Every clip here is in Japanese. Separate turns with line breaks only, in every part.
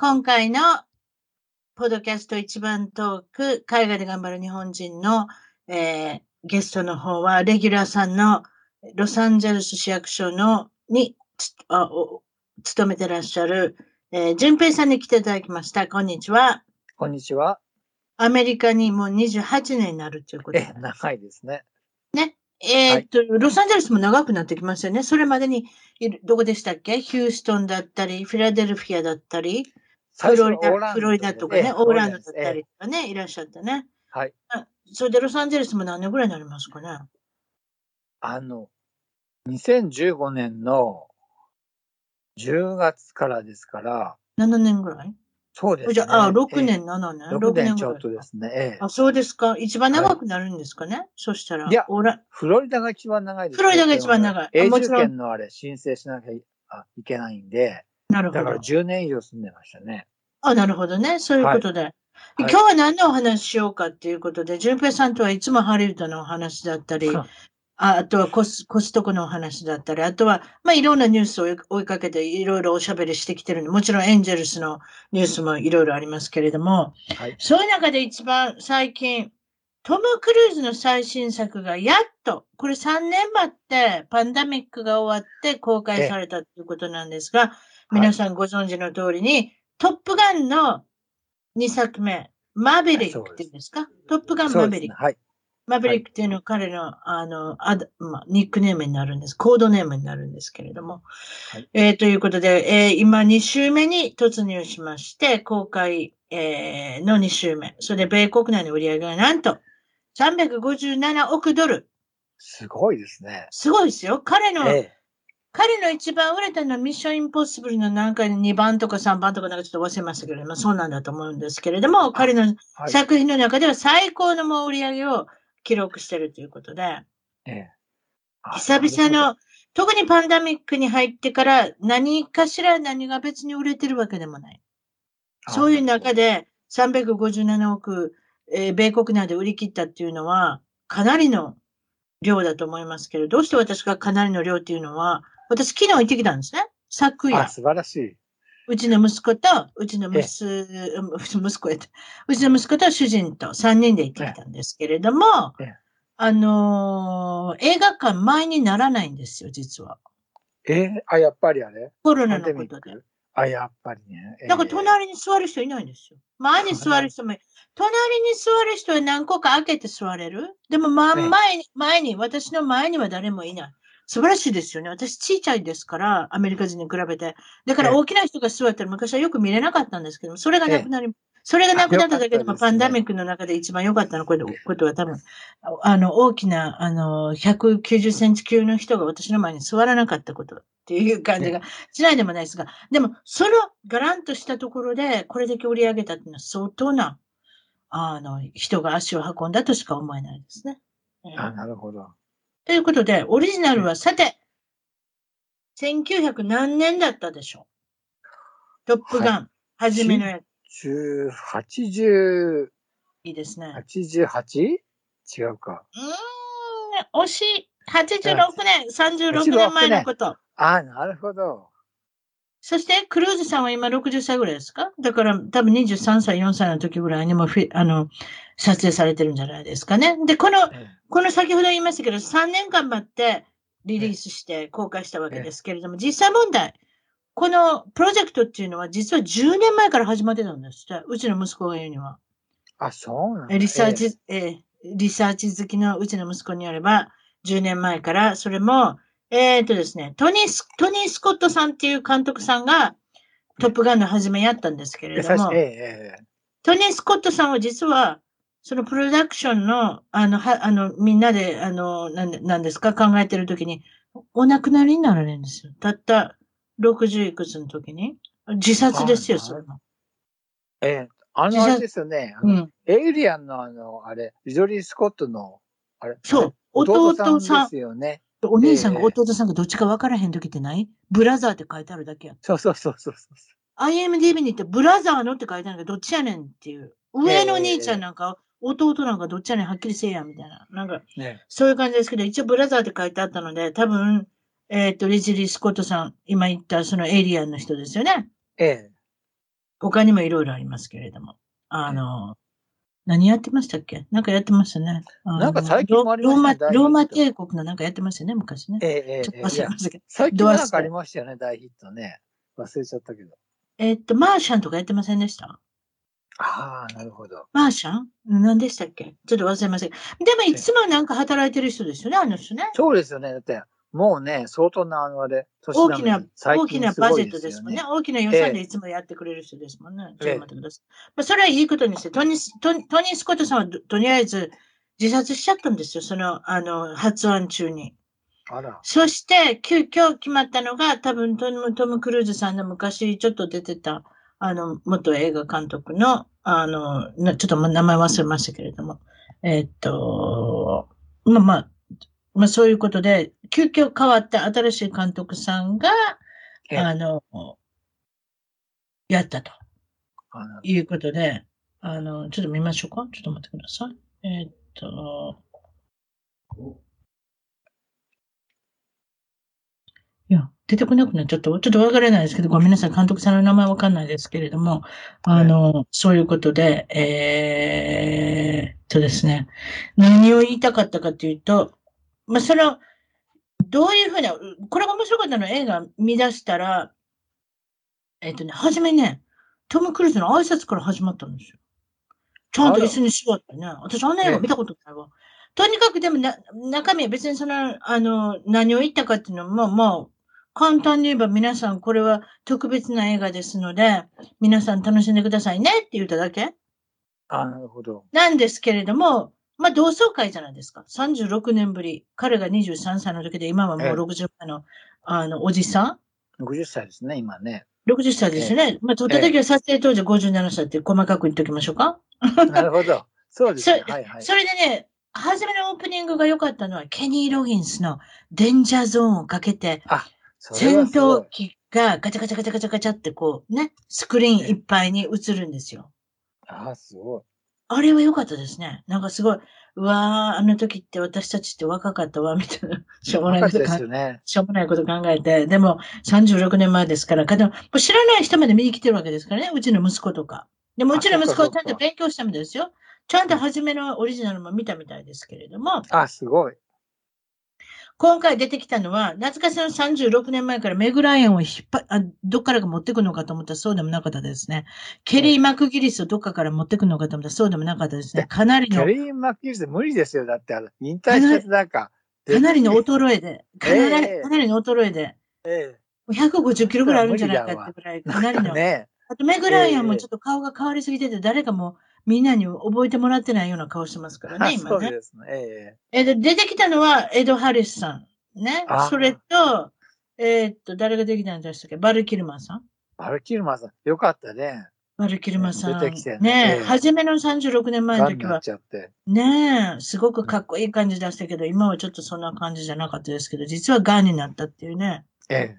今回のポッドキャスト一番トーク、海外で頑張る日本人の、えー、ゲストの方は、レギュラーさんのロサンゼルス市役所のにあ勤めてらっしゃる、えー、淳平さんに来ていただきました。こんにちは。
こんにちは。
アメリカにもう28年になるということ
で。長いですね。
ね。えー、っと、はい、ロサンゼルスも長くなってきますよね。それまでに、どこでしたっけ？ヒューストンだったり、フィラデルフィアだったり、フロリダ、フロリダとかね、オーランドだったりとかね、いらっしゃったね。
はい。
それでロサンゼルスも何年ぐらいになりますかね？
あの、2015年の10月からですから。
7年ぐらい？
そうですね。
じゃあ、あ6年、7年
?6 年ちょっとですね。ええ、
あ、そうですか。一番長くなるんですかね、はい、そしたら。
いや、フロリダが一番長いです。
フロリダが一番長い。
永住権のあれ申請しなきゃいけないんで。
なるほど。
だから10年以上住んでましたね。
あ、なるほどね。そういうことで。はい今日は何のお話しようかっていうことで、淳平さんとはいつもハリウッドのお話だったり、あとはコスコストコのお話だったり、あとは、まあ、いろんなニュースを追いかけていろいろおしゃべりしてきてるんで、もちろんエンジェルスのニュースもいろいろありますけれども、はい、そういう中で一番最近、トム・クルーズの最新作がやっと、これ3年待ってパンダミックが終わって公開されたということなんですが、皆さんご存知の通りに、トップガンの2作目、マーベリックっていうんですか？トップガンマーベリック。
はい。
マーベリックっていうのは彼の、あの、あまあ、ニックネームになるんです。コードネームになるんですけれども。はい、えー、ということで、えー、今2週目に突入しまして、公開、えー、の2週目。それで、米国内の売り上げがなんと、357億ドル。
すごいですね。
すごいですよ。彼の、え彼の一番売れたのはミッションインポッシブルのなんか2番とか3番とかなんかちょっと忘れましたけれども、そうなんだと思うんですけれども、彼の作品の中では最高のも売り上げを記録しているということで、ええ、久々の、特にパンダミックに入ってから何かしら何が別に売れてるわけでもない。そういう中で357億、えー、米国内で売り切ったっていうのは、かなりの量だと思いますけど、どうして私がかなりの量っていうのは、私、昨日行ってきたんですね。昨夜。
素晴らしい。
うちの息子と、うちの息息子やうちの息子と主人と3人で行ってきたんですけれども、あのー、映画館前にならないんですよ、実は。
えー、あ、やっぱりあれ？
コロナのことで。
あ、やっぱりね。
えー、だから隣に座る人いないんですよ。前に座る人も、隣に座る人は何個か開けて座れる？でも、まあ、前に、前に、私の前には誰もいない。素晴らしいですよね。私ちっちゃいですから、アメリカ人に比べて。だから大きな人が座ったら昔はよく見れなかったんですけどそれがなくなり、それがなくなっただけでも、パンダミックの中で一番良かったのことは多分、あの、大きな、あの、190センチ級の人が私の前に座らなかったことっていう感じがしないでもないですが、でも、そのガランとしたところで、これだけ売り上げたっていうのは相当な、あの、人が足を運んだとしか思えないですね。
あ、なるほど。
ということで、オリジナルはさて、1900何年だったでしょう？トップガン、はじめのや
つ。80、
いいですね。
88? 違うか。
うん、惜しい。86年、36年前のこと。あ
あ、なるほど。
そして、クルーズさんは今60歳ぐらいですか？だから、多分23歳、4歳の時ぐらいにもフあの、撮影されてるんじゃないですかね。で、この、この先ほど言いましたけど、3年間待ってリリースして公開したわけですけれども、実際問題、このプロジェクトっていうのは実は10年前から始まってたんですって。うちの息子が言うには。
あ、そうなん
リサーチ、えー、リサーチ好きのうちの息子によれば、10年前から、それも、えっ、とですね、トニース、トニー・スコットさんっていう監督さんが、トップガンの初めやったんですけれども。
え、ええ
トニー・スコットさんは実は、そのプロダクションの、あの、は、あの、みんなで、あの、なんで、なんですか、考えてるときに、お亡くなりになられるんですよ。たった60いくつの時に。自殺ですよ、
はい
それも。
ええあの、あれですよね。
うん。
エイリアンのあの、あれ、リドリー・スコットの、あれ、
そう
弟さん
弟さん
ですよね。
お兄さんが
ええ
弟さんがどっちか分からへん時ってない？ブラザーって書いてあるだけや。
そうそうそうそうそう。
IMDB に行ってブラザーのって書いてあるけど、どっちやねんっていう。上の兄ちゃんなんか、弟なんかどっちやねんはっきりせえや、みたいな。なんか、
ね。
そういう感じですけど、一応ブラザーって書いてあったので、多分、えっ、と、リジリー・スコットさん、今言ったそのエイリアンの人ですよね。
ええ。
他にもいろいろありますけれども。あの、何やってましたっけ？なんかやってましたね。
なんか最近もありましたね
ローマ、帝国のなんかやってましたよね、昔ね。
ええ、ええ
ちょっと忘れましたけど。
最近なんかありましたよね、大ヒットね。忘れちゃったけど。
えっと、マーシャンとかやってませんでした？
ああ、なるほど。
マーシャン？何でしたっけ？ちょっと忘れません。でもいつもなんか働いてる人ですよね、あの人ね。
そうですよね。だって、もうね、相当なあのあれ、年
大きな大きなバジェットですもんね。。大きな予算でいつもやってくれる人ですもんね。ちょっと待ってください。まあ、それはいいことにして、トニー、トニー・スコットさんはととりあえず自殺しちゃったんですよ。その、あの、発案中に。
あら。
そして、急遽決まったのが、多分トム、トム・クルーズさんの昔ちょっと出てた、あの、元映画監督の、あの、なちょっと名前忘れましたけれども、えっと、まあまあ、まあそういうことで、急遽変わった新しい監督さんが、
ええ
あの、やったということで、あの、ちょっと見ましょうか？ちょっと待ってください。えっと、いや、出てこなくなっちゃった。ちょっとわからないですけど、ごめんなさい。監督さんの名前わかんないですけれども、あの、そういうことで、えーっとですね、何を言いたかったかというと、まあ、その、どういうふうな、これが面白かったのは映画見出したら、えっとね、はじめね、トム・クルーズの挨拶から始まったんですよ。ちゃんと椅子に座ってね。私あんな映画見たことないわ。とにかくでもな、中身は別にその、あの、何を言ったかっていうのも、もう、簡単に言えば皆さんこれは特別な映画ですので、皆さん楽しんでくださいねって言っただけ
あなるほど。
なんですけれども、まあ同窓会じゃないですか。36年ぶり。彼が23歳の時で、今はもう
ええ
60歳の、あの、おじさん
？60歳ですね、今ね。
60歳ですよね。まあ、撮った時は撮影当時57歳って細かく言っておきましょうか？
なるほど。そうですね。
そ
はいはい。
それでね、初めのオープニングが良かったのは、ケニー・ロギンスのデンジャーゾーンをかけて、戦闘機がガチャガチャガチャガチャガチャってこうね、スクリーンいっぱいに映るんですよ。
ああ、すごい。
あれは良かったですね。なんかすごい、うわー、あの時って私たちって若かったわ、みたいな、しょうもないこと考
すよね。
しょうもないこと考えて、でも36年前ですから、かでも知らない人まで見に来てるわけですからね、うちの息子とか。でもうちの息子はちゃんと勉強したみたいですよ。ちゃんと初めのオリジナルも見たみたいですけれども、
あ、すごい。
今回出てきたのは、懐かしの36年前からメグライアンを引っ張あ、どっからか持ってくるのかと思ったらそうでもなかったですね。ケリー・マクギリスをどっかから持ってくるのかと思ったらそうでもなかったですね。かなりの、
キャリー・マッキーズ無理ですよ。だって、あの、引退したやつなんか。
かなりの衰えで、かなり、
ええ
かなりの衰えで、
え
150キロぐらいあるんじゃないかってぐらい、
え。
かなりの。
ね
あと、メグライアンもちょっと顔が変わりすぎてて、誰かもみんなに覚えてもらってないような顔してますからね、今ね。
そうですね。え
えで出てきたのはエド・ハリスさん。ねそれと、えーっと、誰が出てきたんでしたっけ？バル・キルマンさん？
え。バルキルマンさん、よかったね。
バル・キルマンさん。
出てきてね
ね
ええ
初めの36年前の時は
ガンになっ、ちゃって。
ねえ、すごくかっこいい感じ出したけど、今はちょっとそんな感じじゃなかったですけど、実はガンになったっていうね。
ええ。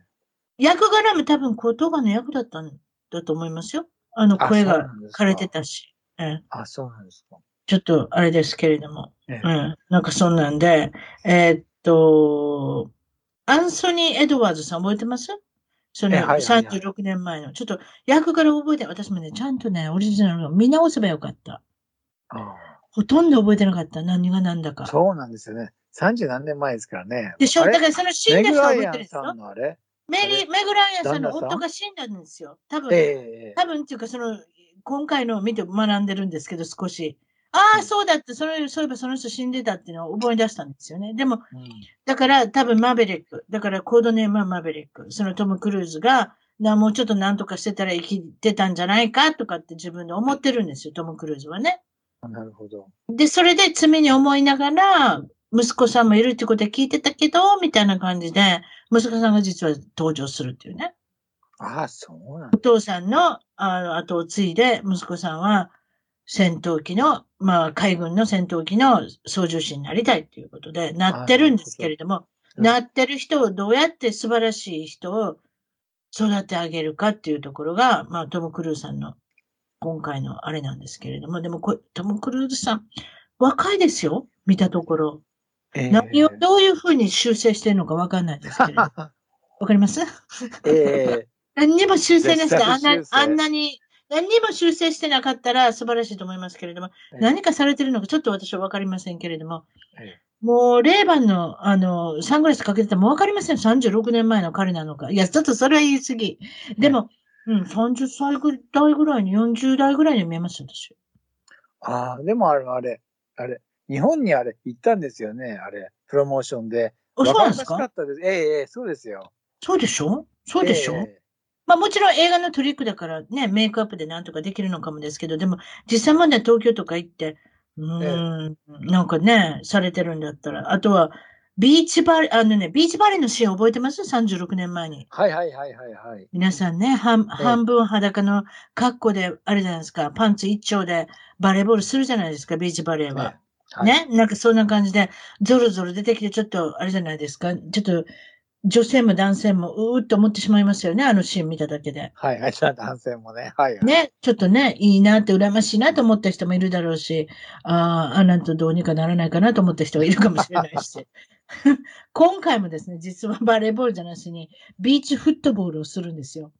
役柄も多分、言葉の役だったんだと思いますよ。あの、
あ
声が枯れてたし。ええ
あ、そうなんですか。
ちょっとあれですけれども。
ええ
うん。なんかそんなんで、えーっと、アンソニー・エドワーズさん覚えてます？その
えはいはいはい
36年前の。ちょっと役柄覚えて、私もね、ちゃんとね、オリジナルを見直せばよかった。
あ
ほとんど覚えてなかった。何が何だ
あ
か。
そうなんですよね。30何年前ですからね。
でしょ？だからその死んだ人は覚えてるんですよメリ
あれ
メグライアンさんの夫が死んだんですよ。多分、
ええええ
多分っていうか、その、今回のを見て学んでるんですけど、少し。ああ、そうだって、それ、そういえばその人死んでたっていうのを思い出したんですよね。でも、
うん
だから多分マーベリック。だからコードネームはマーベリック。そのトム・クルーズが、なもうちょっと何とかしてたら生きてたんじゃないかとかって自分で思ってるんですよ、トム・クルーズはね。
なるほど。
で、それで罪に思いながら、息子さんもいるってことは聞いてたけど、みたいな感じで、息子さんが実は登場するっていうね。
ああ、そうなん
お父さんのあの後を継いで、息子さんは戦闘機の、まあ、海軍の戦闘機の操縦士になりたいっていうことで、なってるんですけれども、
うん。
なってる人をどうやって素晴らしい人を育て上げるかっていうところが、まあ、トム・クルーズさんの今回のあれなんですけれども、でもこれ、トム・クルーズさん、若いですよ？見たところ。
ええ。
何をどういうふうに修正してるのかわかんないですけれど。わかります？
ええ
何にも修正なしで、
絶
あんなあんなに、何にも修正してなかったら素晴らしいと思いますけれども、
ええ
何かされてるのかちょっと私はわかりませんけれども、
え
もう、レーバンの、あの、サングラスかけててもわかりません。36年前の彼なのか。いや、ちょっとそれは言い過ぎ。でも、うん、30歳ぐ代ぐらいに、40代ぐらいに見えますよ、私。
ああ、でもあれ、あれ、あれ、日本にあれ、行ったんですよね、あれ、プロモーションで。
あ、そうなんですか？
かったです。ええええそうですよ。
そうでしょ？そうでしょ、
ええ
まあもちろん映画のトリックだからね、メイクアップでなんとかできるのかもですけど、でも実際まで東京とか行って、うーん、なんかね、されてるんだったら。あとは、ビーチバレー、あのね、ビーチバレーのシーン覚えてます ?36 年前に。
はいはいはいはいはい。
皆さんね、半分裸の格好で、あれじゃないですか、パンツ一丁でバレーボールするじゃないですか、ビーチバレーは。
はい、
ね、なんかそんな感じで、ゾロゾロ出てきて、ちょっと、あれじゃないですか、ちょっと、女性も男性も、うーっと思ってしまいますよね、あのシーン見ただけで。
はいはい。男性もね。はいはい。
ね、ちょっとね、いいなって、羨ましいなと思った人もいるだろうし、ああ、あなんとどうにかならないかなと思った人がいるかもしれないし。今回もですね、実はバレーボールじゃなしに、ビーチフットボールをするんですよ。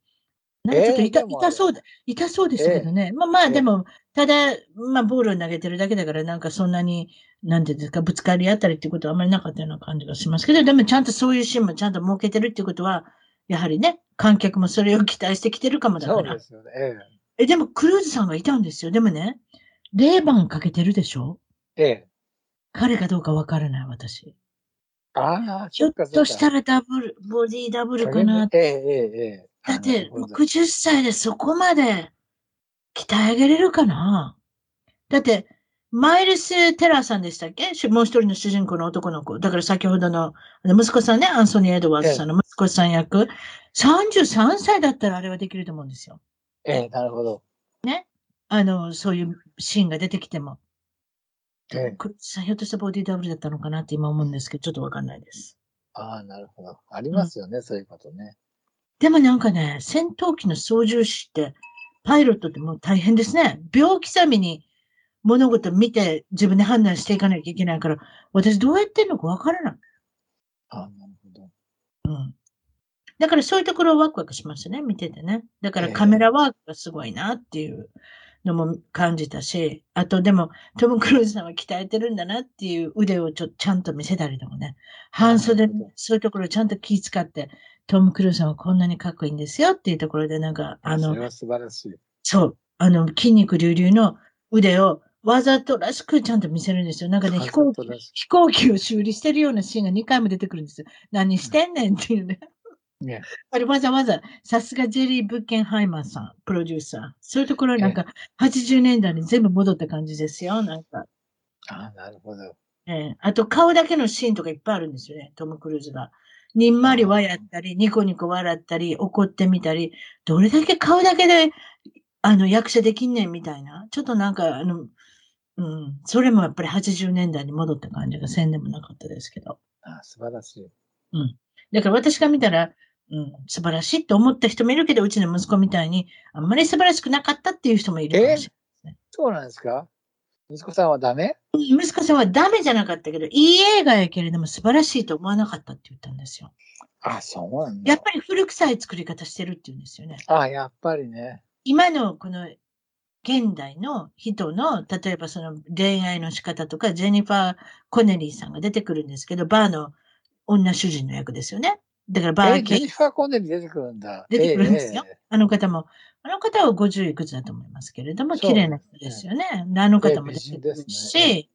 なんかちょっと痛,、
えー
痛そうで、痛そうですけどね。まあまあ、
ええ
でも、ただ、まあ、ボールを投げてるだけだから、なんかそんなに、なんていうんですか、ぶつかり合ったりっていうことはあんまりなかったような感じがしますけど、でもちゃんとそういうシーンもちゃんと設けてるっていうことは、やはりね、観客もそれを期待してきてるかもだから
そうで。すよね。え
え、でもクルーズさんがいたんですよ。でもね、0番かけてるでしょ？
えええ
彼かどうかわからない、私。
ああ、
ひょっとした
ら
らダブル、ボディダブルかな。
ええええええ
だって、
あなるほど
60歳でそこまで鍛え上げれるかな？だって、マイルス・テラーさんでしたっけ？しもう一人の主人公の男の子。だから先ほどの、息子さんね、アンソニー・エドワーズさんの息子さん役。33歳だったらあれはできると思うんですよ。
ええなるほど。
あの、そういうシーンが出てきても。
ええ
ひょっとしたらボディダブルだったのかなって今思うんですけど、ちょっとわかんないです。
ああ、なるほど。ありますよね、そういうことね。
でもなんかね、戦闘機の操縦士って、パイロットってもう大変ですね。秒刻みに物事見て自分で判断していかなきゃいけないから、私どうやってんのかわからない。
ああ、なるほど。
うん。だからそういうところをワクワクしましたね、見ててね。だから
ええ
カメラワークがすごいなっていうのも感じたし、あとでもトム・クルーズさんは鍛えてるんだなっていう腕をちょっとちゃんと見せたりとかね。半袖そういうところをちゃんと気遣って、トム・クルーズさんはこんなにかっこいいんですよっていうところでなんか、あの
それ、は素晴らしい。
そう、あの、筋肉隆々の腕をわざとらしくちゃんと見せるんですよ。なんかね、飛行機、飛行機を修理してるようなシーンが2回も出てくるんですよ。何してんねんっていうね。
ね
あれわざわざ、さすがジェリー・ブッケンハイマーさん、プロデューサー。そういうところなんか、80年代に全部戻った感じですよ。なんか、
ああ、なるほど。
ええあと顔だけのシーンとかいっぱいあるんですよね、トム・クルーズが。にんまり笑ったり、ニコニコ笑ったり、怒ってみたり、どれだけ顔だけで、あの、役者できんねんみたいな。ちょっとなんか、あの、うん、それもやっぱり80年代に戻った感じがせんでもなかったですけど。
ああ素晴らしい。
だから私が見たら、うん、素晴らしいって思った人もいるけど、うちの息子みたいに、あんまり素晴らしくなかったっていう人もいるかもしれ
そうなんですか？息子さんはダメ？
息子さんはダメじゃなかったけど、いい映画やけれども素晴らしいと思わなかったって言ったんですよ。
あ、そうなんだ。
やっぱり古臭い作り方してるって言うんですよね。
あやっぱりね。
今のこの現代の人の、例えばその恋愛の仕方とか、ジェニファー・コネリーさんが出てくるんですけど、バーの女主人の役ですよね。だからバ
え、
ーキン
ジェニ、ファー・コンネリ出てくるんだ。
出てくるんですよ
ええ
あの方も、あの方は50いくつだと思いますけれども、綺麗な人ですよね。あの方も出てくるし、
ね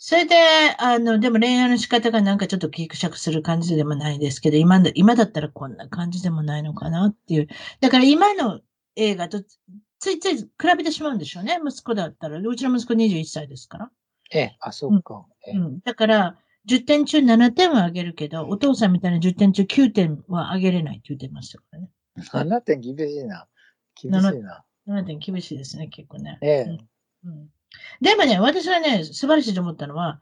それで、あの、でも恋愛の仕方がなんかちょっとギクシャクする感じでもないですけど、今だ、今だったらこんな感じでもないのかなっていう。だから今の映画とついつい比べてしまうんでしょうね。息子だったら。うちの息子21歳ですから。
ええ、あ、そうか。ええ
うん。だから、10点中7点はあげるけど、お父さんみたいな10点中9点はあげれないって言ってましたからね。
7点厳しいな。厳しいな。
7点厳しいですね、結構ね。
ええ
うんうんでもね、私はね、素晴らしいと思ったのは、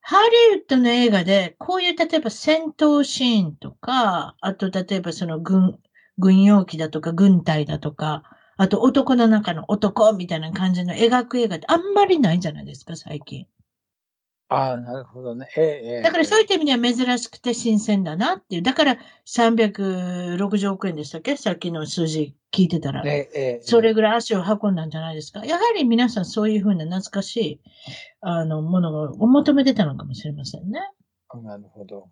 ハリウッドの映画で、こういう例えば戦闘シーンとか、あと例えばその軍、軍用機だとか軍隊だとか、あと男の中の男みたいな感じの描く映画ってあんまりないじゃないですか、最近。
ああ、なるほどね。ええ、ええ。
だからそういった意味では珍しくて新鮮だなっていう。だから360億円でしたっけ？さっきの数字聞いてたら。
ええ、ええ。
それぐらい足を運んだんじゃないですか？やはり皆さんそういうふうな懐かしい、あの、ものを求めてたのかもしれませんね。
なるほど。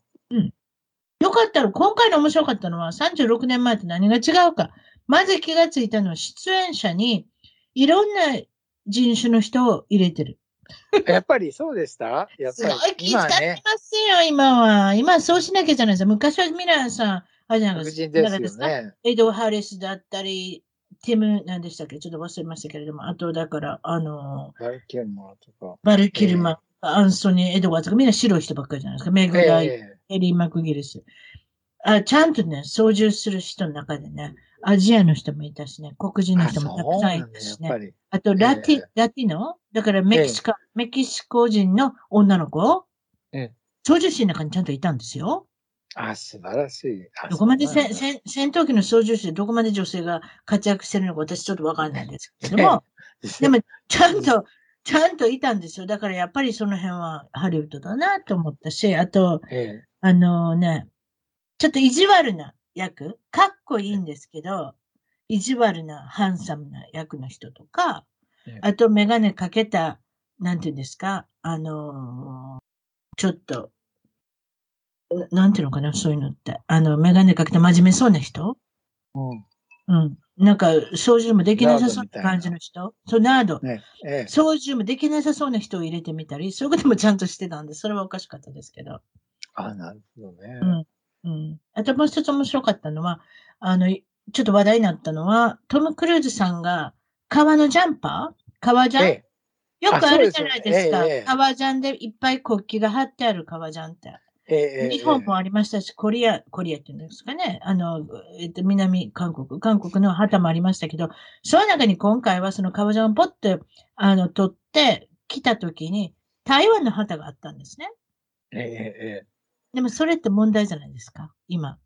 よかったら、今回の面白かったのは36年前と何が違うか。まず気がついたのは出演者にいろんな人種の人を入れてる。
やっぱりそうでした？やっ
すご
ぱり。
い気遣ってますよ、今は。今はそうしなきゃじゃないですか。昔は皆さん、あれじゃない
白
ですか。
人ですね。
エド・ハリスだったり、ティム、何でしたっけ？ちょっと忘れましたけれども、あとだから、あの、
バルキューモアとか。
バル・キルマン、アンソニー・エドワーズとか、みんな白い人ばっかりじゃないですか。メグライ、
え
エリー・マクギリス。あちゃんとね、操縦する人の中でね、アジアの人もいたしね、黒
え
人の人もたくさんいた
や
しね。
っぱり。
あと、ラティ、
ええ
ラティノだからメキシカ、メキシコ人の女の子？
ええ。
操縦士の中にちゃんといたんですよ。
あ、素晴らしい。あ
どこまで
そうなんだ。
せ戦戦闘機の操縦士でどこまで女性が活躍してるのか私ちょっとわかんないんですけれども、でもちゃんと、ちゃんといたんですよ。だからやっぱりその辺はハリウッドだなと思ったし、あと、
ええ。
あのね、ちょっと意地悪な役、かっこいいんですけど、意地悪なハンサムな役の人とか
ええ、
あとメガネかけた、なんていうんですか、あのーちょっと、ななんていうのかな、そういうのって。あの、メガネかけた真面目そうな人？
うん。
うん。なんか、操縦もできなさそうな感じの人？そう、ナード。
ね、ええ
操縦もできなさそうな人を入れてみたり、そういうこともちゃんとしてたんで、それはおかしかったですけど。
あ、なるほどね。
うん。うん。あともう一つ面白かったのは、あの、ちょっと話題になったのは、トム・クルーズさんが革のジャンパー？革ジャン、
ええ
よくあるじゃないですか。
あそうですえ
革ジャンでいっぱい国旗が貼ってある革ジャンって。日本もありましたし、コリア、コリアっていうんですかね。あの、えっと、南韓国、韓国の旗もありましたけど、その中に今回はその革ジャンをポッて、あの、取って来た時に、台湾の旗があったんですね。
ええええええ
でもそれって問題じゃないですか、今。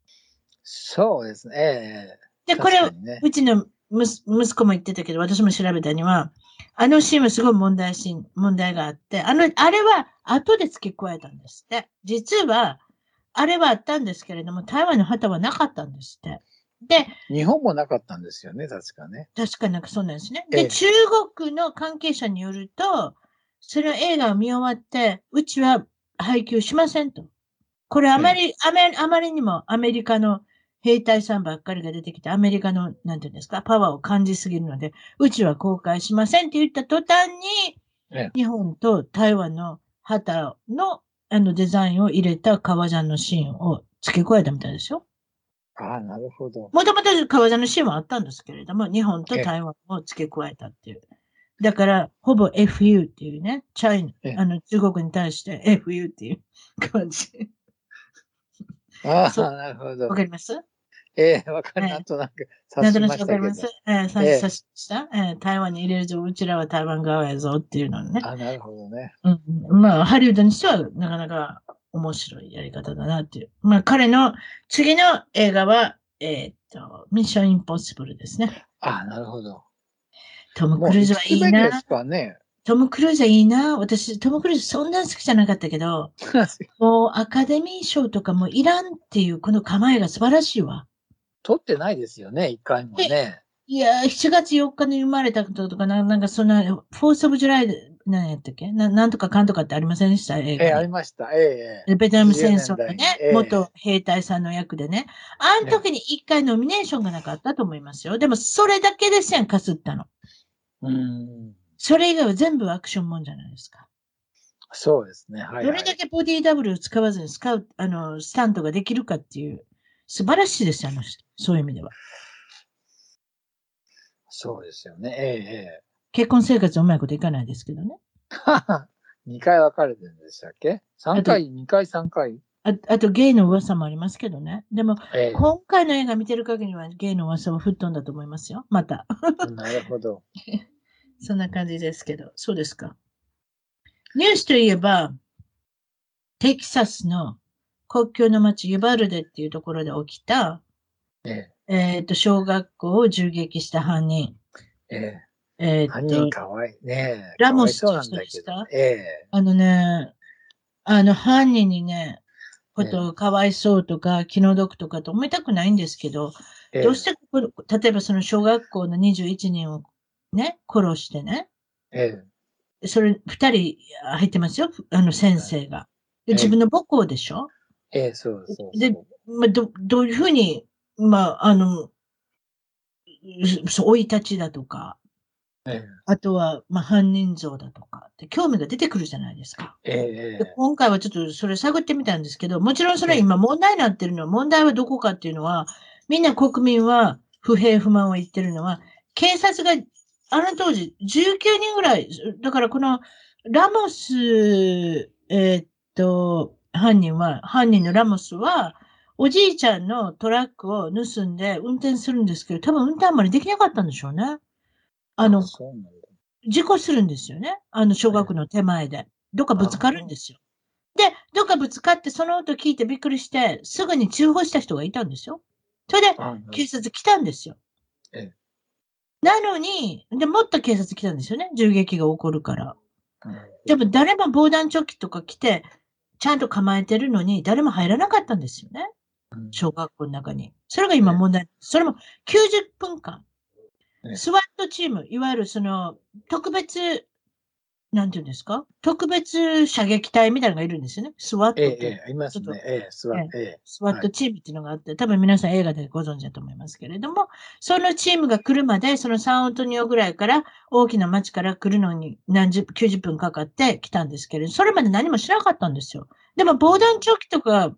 そうですね。ええ
で、これうちの息子も言ってたけど、私も調べたには、あのシーンはすごい問題シーン、問題があって、あの、あれは後で付け加えたんですって。実は、あれはあったんですけれども、台湾の旗はなかったんですって。で、
日本もなかったんですよね、確かね。
確かなんかそうなんですね。で、
ええ
中国の関係者によると、その映画を見終わって、うちは配給しませんと。これあまり、あまり、あまりにもアメリカの兵隊さんばっかりが出てきて、アメリカの、なんていうんですか、パワーを感じすぎるので、うちは公開しませんって言った途端に、
ええ
日本と台湾の旗の、あのデザインを入れた革ジャンのシーンを付け加えたみたいですよ。
ああ、なるほど。
もともと革ジャンのシーンはあったんですけれども、日本と台湾を付け加えたっていう。だから、ほぼ FU っていうね、チャイ
ええ
ナ、あの、中国に対して FU っていう感じ。
ああ、なるほど
わ。かります？
ええわかる。
ええ
なんとなく
なんとな
察しましたけど
くわかります？えー、さ
ええ
さしした、えー台湾に入れるぞ、うちらは台湾側やぞっていうのね。
あ、なるほどね。
うんうん、まあ、ハリウッドにしてはなかなか面白いやり方だなっていう。まあ、彼の次の映画は、えーっと、ミッションインポッシブルですね。
あなるほど。
トム・クルーズはいいな
で。すかね。
トム・クルーズはいいな。私、トム・クルーズそんな好きじゃなかったけど、もうアカデミー賞とかもいらんっていうこの構えが素晴らしいわ。
取ってないですよね、一回もね。
いやー、7月4日に生まれたこととかな、なんかそんな、 Fourth of July 何やったっけ？ななんとかかんとかってありませんでした？映画
ええ、
に
ありました。ええ、え
ベトナム戦争の
10年代
ね
に、ええ
元兵隊さんの役でね。あの時に一回ノミネーションがなかったと思いますよ。でも、それだけですやん、かすったの。
え。うん。
それ以外は全部アクションもんじゃないですか。
そうですね。はい、はい。
どれだけボディダブルを使わずにスカウト、あの、スタントができるかっていう、素晴らしいですよ、あの人。そういう意味では。
そうですよね。ええ、え
結婚生活うまいこといかないですけどね。
え。2回分かれてるんでしたっけ ?3 回、2回、3回？
ああと、ゲイの噂もありますけどね。でも、
ええ。
今回の映画見てる限りはゲイの噂は吹っ飛んだと思いますよ。また。
なるほど。
そんな感じですけど。そうですか。ニュースといえば、テキサスの国境の町ユバルデっていうところで起きた、
え
えっ、と、小学校を銃撃した犯人。
え、え
え
え。犯人かわいい。ねえ。
ラモス
かわいそうなんだけど。ええ。
あのね、あの、犯人にね、ことかわいそうとか気の毒とかと思いたくないんですけど、
ええ
どうしてここ、例えばその小学校の21人をね、殺してね、
ええ。
それ二人入ってますよ、あの先生が。で
ええ。
自分の母校でしょ？
ええ、そうそう
で
そう。
まあ、ど、どういうふうに、まあ、あの、そう、生い立ちだとか、
え
あとは、まあ、犯人像だとか。って興味が出てくるじゃないですか。
え、え
で今回はちょっとそれ探ってみたんですけど、もちろんそれは今問題になってるのは、問題はどこかっていうのは、みんな国民は不平不満を言ってるのは、警察があの当時19人ぐらい、だからこのラモス、えーっと、犯人は、犯人のラモスは、おじいちゃんのトラックを盗んで運転するんですけど、多分運転あんまりできなかったんでしょうね。あの。事故するんですよね。あの、小学校の手前で。どっかぶつかるんですよ。で、どっかぶつかって、その音聞いてびっくりして、すぐに通報した人がいたんですよ。それで、
あ
警察来たんですよ。
ええ
なのに、で、もっと警察来たんですよね。銃撃が起こるから。
うん
でも誰も防弾チョッキとか来て、ちゃんと構えてるのに、誰も入らなかったんですよね。
うん
小学校の中に。それが今問題。それも90分間
ね。
スワットチーム、いわゆるその、特別、なんていうんですか？特別射撃隊みたいなのがいるんですよね。スワット
ええ、
って。
ええ、いますね。ええ、すわ、
え
ええ。
スワットチームっていうのがあって、多分皆さん映画でご存知だと思いますけれども、そのチームが来るまで、そのサンアントニオぐらいから、大きな町から来るのに何十、90分かかって来たんですけれど、それまで何もしなかったんですよ。でも防弾チョッキとか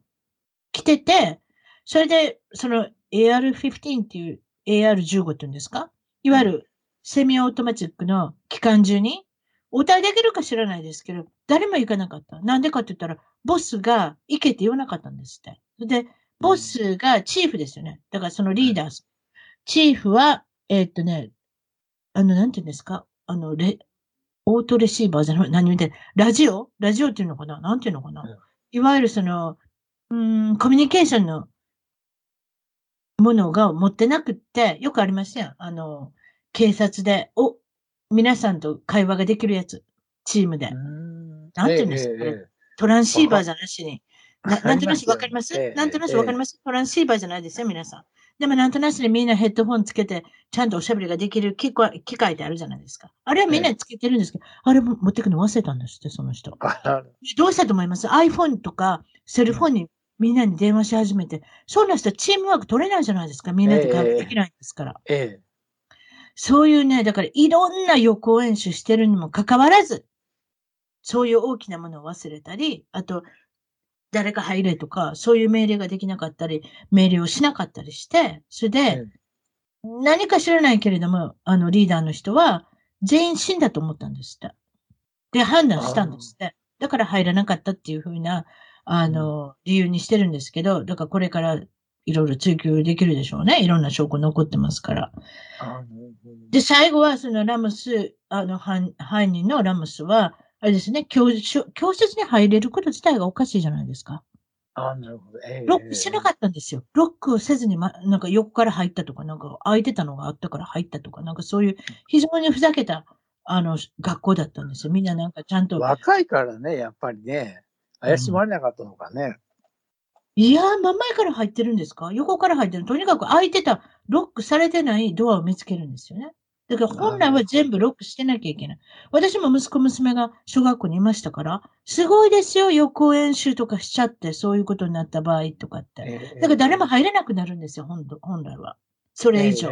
来てて、それで、その AR-15 っていう AR-15 っていうんですか？いわゆるセミオートマチックの機関銃に、応対できるか知らないですけど、誰も行かなかった。なんでかって言ったら、ボスが行けって言わなかったんですって。で、ボスがチーフですよね。だからそのリーダー、チーフは、えーっとね、あの、なんて言うんですか？あの、レ、オートレシーバーじゃない、何みたいな。ラジオ？ラジオっていうのかな？なんていうのかな、
うん
いわゆるその、うーん、コミュニケーションのものが持ってなくって、よくありません。あの、警察で、お、皆さんと会話ができるやつ。チームで。
うん
なんていうんですか？
ええええ
トランシーバーじゃなしに。ななんとなしわかります、
ええ
なんとなしわかります、トランシーバーじゃないですよ、皆さん。でもなんとなしにみんなヘッドホンつけて、ちゃんとおしゃべりができる機械機械ってあるじゃないですか。あれはみんなつけてるんですけど、あれも持ってくの忘れたんですって、その人。どうしたと思います ?iPhone とかセルフォンにみんなに電話し始めて、そんな人はチームワーク取れないじゃないですか。みんなで会話できないんですから。
ええ。
そういうね、だからいろんな予行演習してるにもかかわらず、そういう大きなものを忘れたり、あと、誰か入れとか、そういう命令ができなかったり、命令をしなかったりして、それで、何か知らないけれども、あのリーダーの人は、全員死んだと思ったんですって。で、判断したんですって。だから入らなかったっていうふうな、あの、理由にしてるんですけど、だからこれからいろいろ追求できるでしょうね。いろんな証拠残ってますから。で、最後は、そのラムス、あの、犯犯人のラムスは、あれですね、教室、教室に入れること自体がおかしいじゃないですか。
あなるほど。ええ
ロックしなかったんですよ。ロックをせずに、ま、なんか横から入ったとか、なんか空いてたのがあったから入ったとか、なんかそういう非常にふざけた、あの、学校だったんですよ。みんななんかちゃんと、
若いからね、やっぱりね、怪しまれなかったのかね。
いやー、真ん前から入ってるんですか？横から入ってる。とにかく開いてた、ロックされてないドアを見つけるんですよね。だから本来は全部ロックしてなきゃいけない。私も息子娘が小学校にいましたから、すごいですよ、予行演習とかしちゃって、そういうことになった場合とかって。だから誰も入れなくなるんですよ、本本来は。それ以上。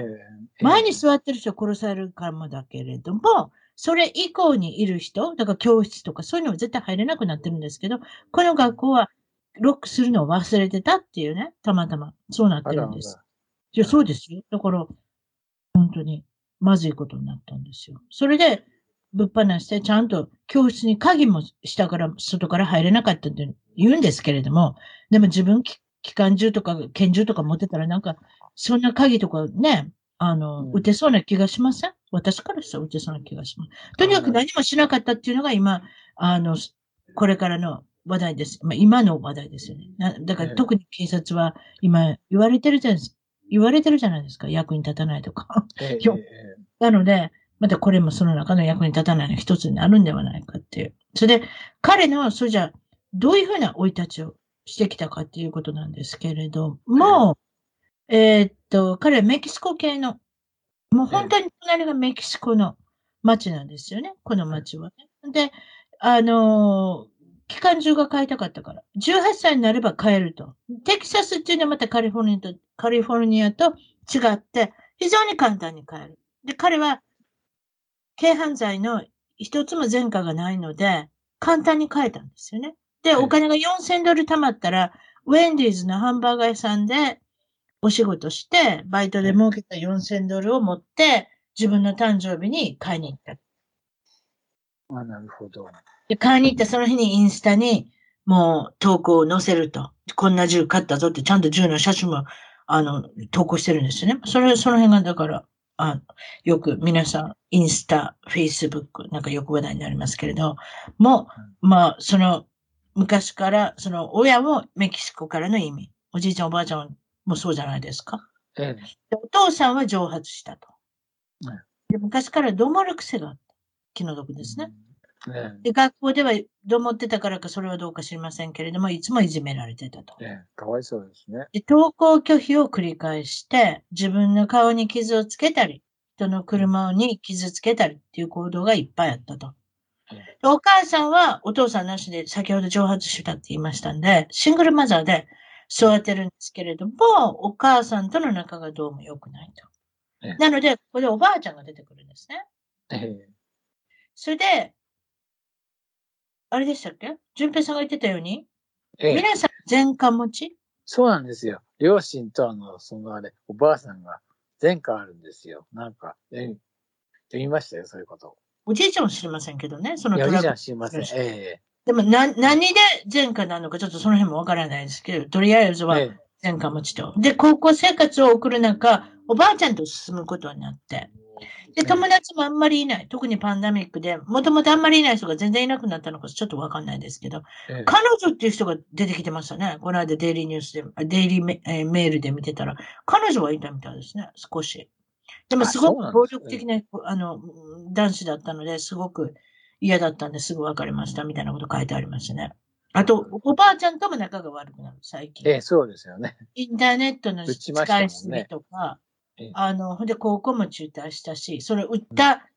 前に座ってる人は殺されるかもだけれども、それ以降にいる人、だから教室とかそういうのは絶対入れなくなってるんですけど、この学校はロックするのを忘れてたっていうね、たまたまそうなってるんです。いや、そうですよ。だから、本当にまずいことになったんですよ。それで、ぶっ放して、ちゃんと教室に鍵も下から、外から入れなかったって言うんですけれども、でも自分、機関銃とか拳銃とか持ってたらなんか、そんな鍵とかね、あの、
うん
撃てそうな気がしません？私からしたら撃てそうな気がします。とにかく何もしなかったっていうのが今、あの、これからの話題です。まあ、今の話題ですよね。なだから
ええ
特に警察は今言われてるじゃないです言われてるじゃないですか。役に立たないとか。
ええ
よなので、またこれもその中の役に立たないの一つになるんではないかっていう。それで、彼の、それじゃあどういうふうな生い立ちをしてきたかっていうことなんですけれども、えーっと、彼はメキシコ系の、もう本当に隣がメキシコの町なんですよね。この町はね。で、あのー機関銃が買いたかったから。18歳になれば買えると。テキサスっていうのはまたカリフォルニアと、カリフォルニアと違って、非常に簡単に買える。で、彼は、軽犯罪の一つも前科がないので、簡単に買えたんですよね。で、
はい
お金が4000ドル貯まったら、ウェンディーズのハンバーガー屋さんでお仕事して、バイトで儲けた4000ドルを持って、自分の誕生日に買いに行った。
あ、なるほど。
で、買いに行ったその日にインスタに、もう投稿を載せると。こんな銃買ったぞって、ちゃんと銃の写真も、あの、投稿してるんですよね。それ、その辺が、だから、あよく皆さん、インスタ、フェイスブック、なんかよく話題になりますけれど、もう、まあ、その、昔から、その、親もメキシコからの移民。おじいちゃん、おばあちゃんもそうじゃないですか。
ええ
でお父さんは蒸発したと
はい。
で昔からどもる癖があった。気の毒ですね。
え
で、学校ではどもってたからかそれはどうか知りませんけれども、いつもいじめられてたと
え。ええかわいそうですね。
で、登校拒否を繰り返して、自分の顔に傷をつけたり、人の車に傷つけたりっていう行動がいっぱいあったと。
うん
でお母さんはお父さんなしで先ほど蒸発したって言いましたんで、シングルマザーで育てるんですけれども、お母さんとの仲がどうも良くないと
ええ。
なので、ここでおばあちゃんが出てくるんですね。
ええ
それで、あれでしたっけ？淳平さんが言ってたように、
ええ
皆さん前科持ち？
そうなんですよ。両親とあの、そのあれ、おばあさんが前科あるんですよ。なんか、ええ言いましたよ、そういうこと。
おじいちゃんは知りませんけどね、その
おじいちゃん知りません。え
でも、な、何で前科なのか、ちょっとその辺もわからないですけど、とりあえずは
ええ
前科持ちと。で、高校生活を送る中、おばあちゃんと進むことになって。で、
え
友達もあんまりいない。特にパンダミックで、もともとあんまりいない人が全然いなくなったのか、ちょっとわかんないですけど、
ええ
彼女っていう人が出てきてましたね。この間デイリーニュースで、あデイリーメ,、えーメールで見てたら、彼女はいたみたいですね、少し。でも
あ
すごく暴
そうなんですね
力的な、あの、うん男子だったので、すごく嫌だったんですぐ別れましたみたいなこと書いてありますね。あと、おばあちゃんとも仲が悪くなる、最近。
ええそうですよね。
インターネットの使いすぎとか、
ええ
あの、ほんで高校も中退したし、それ売った、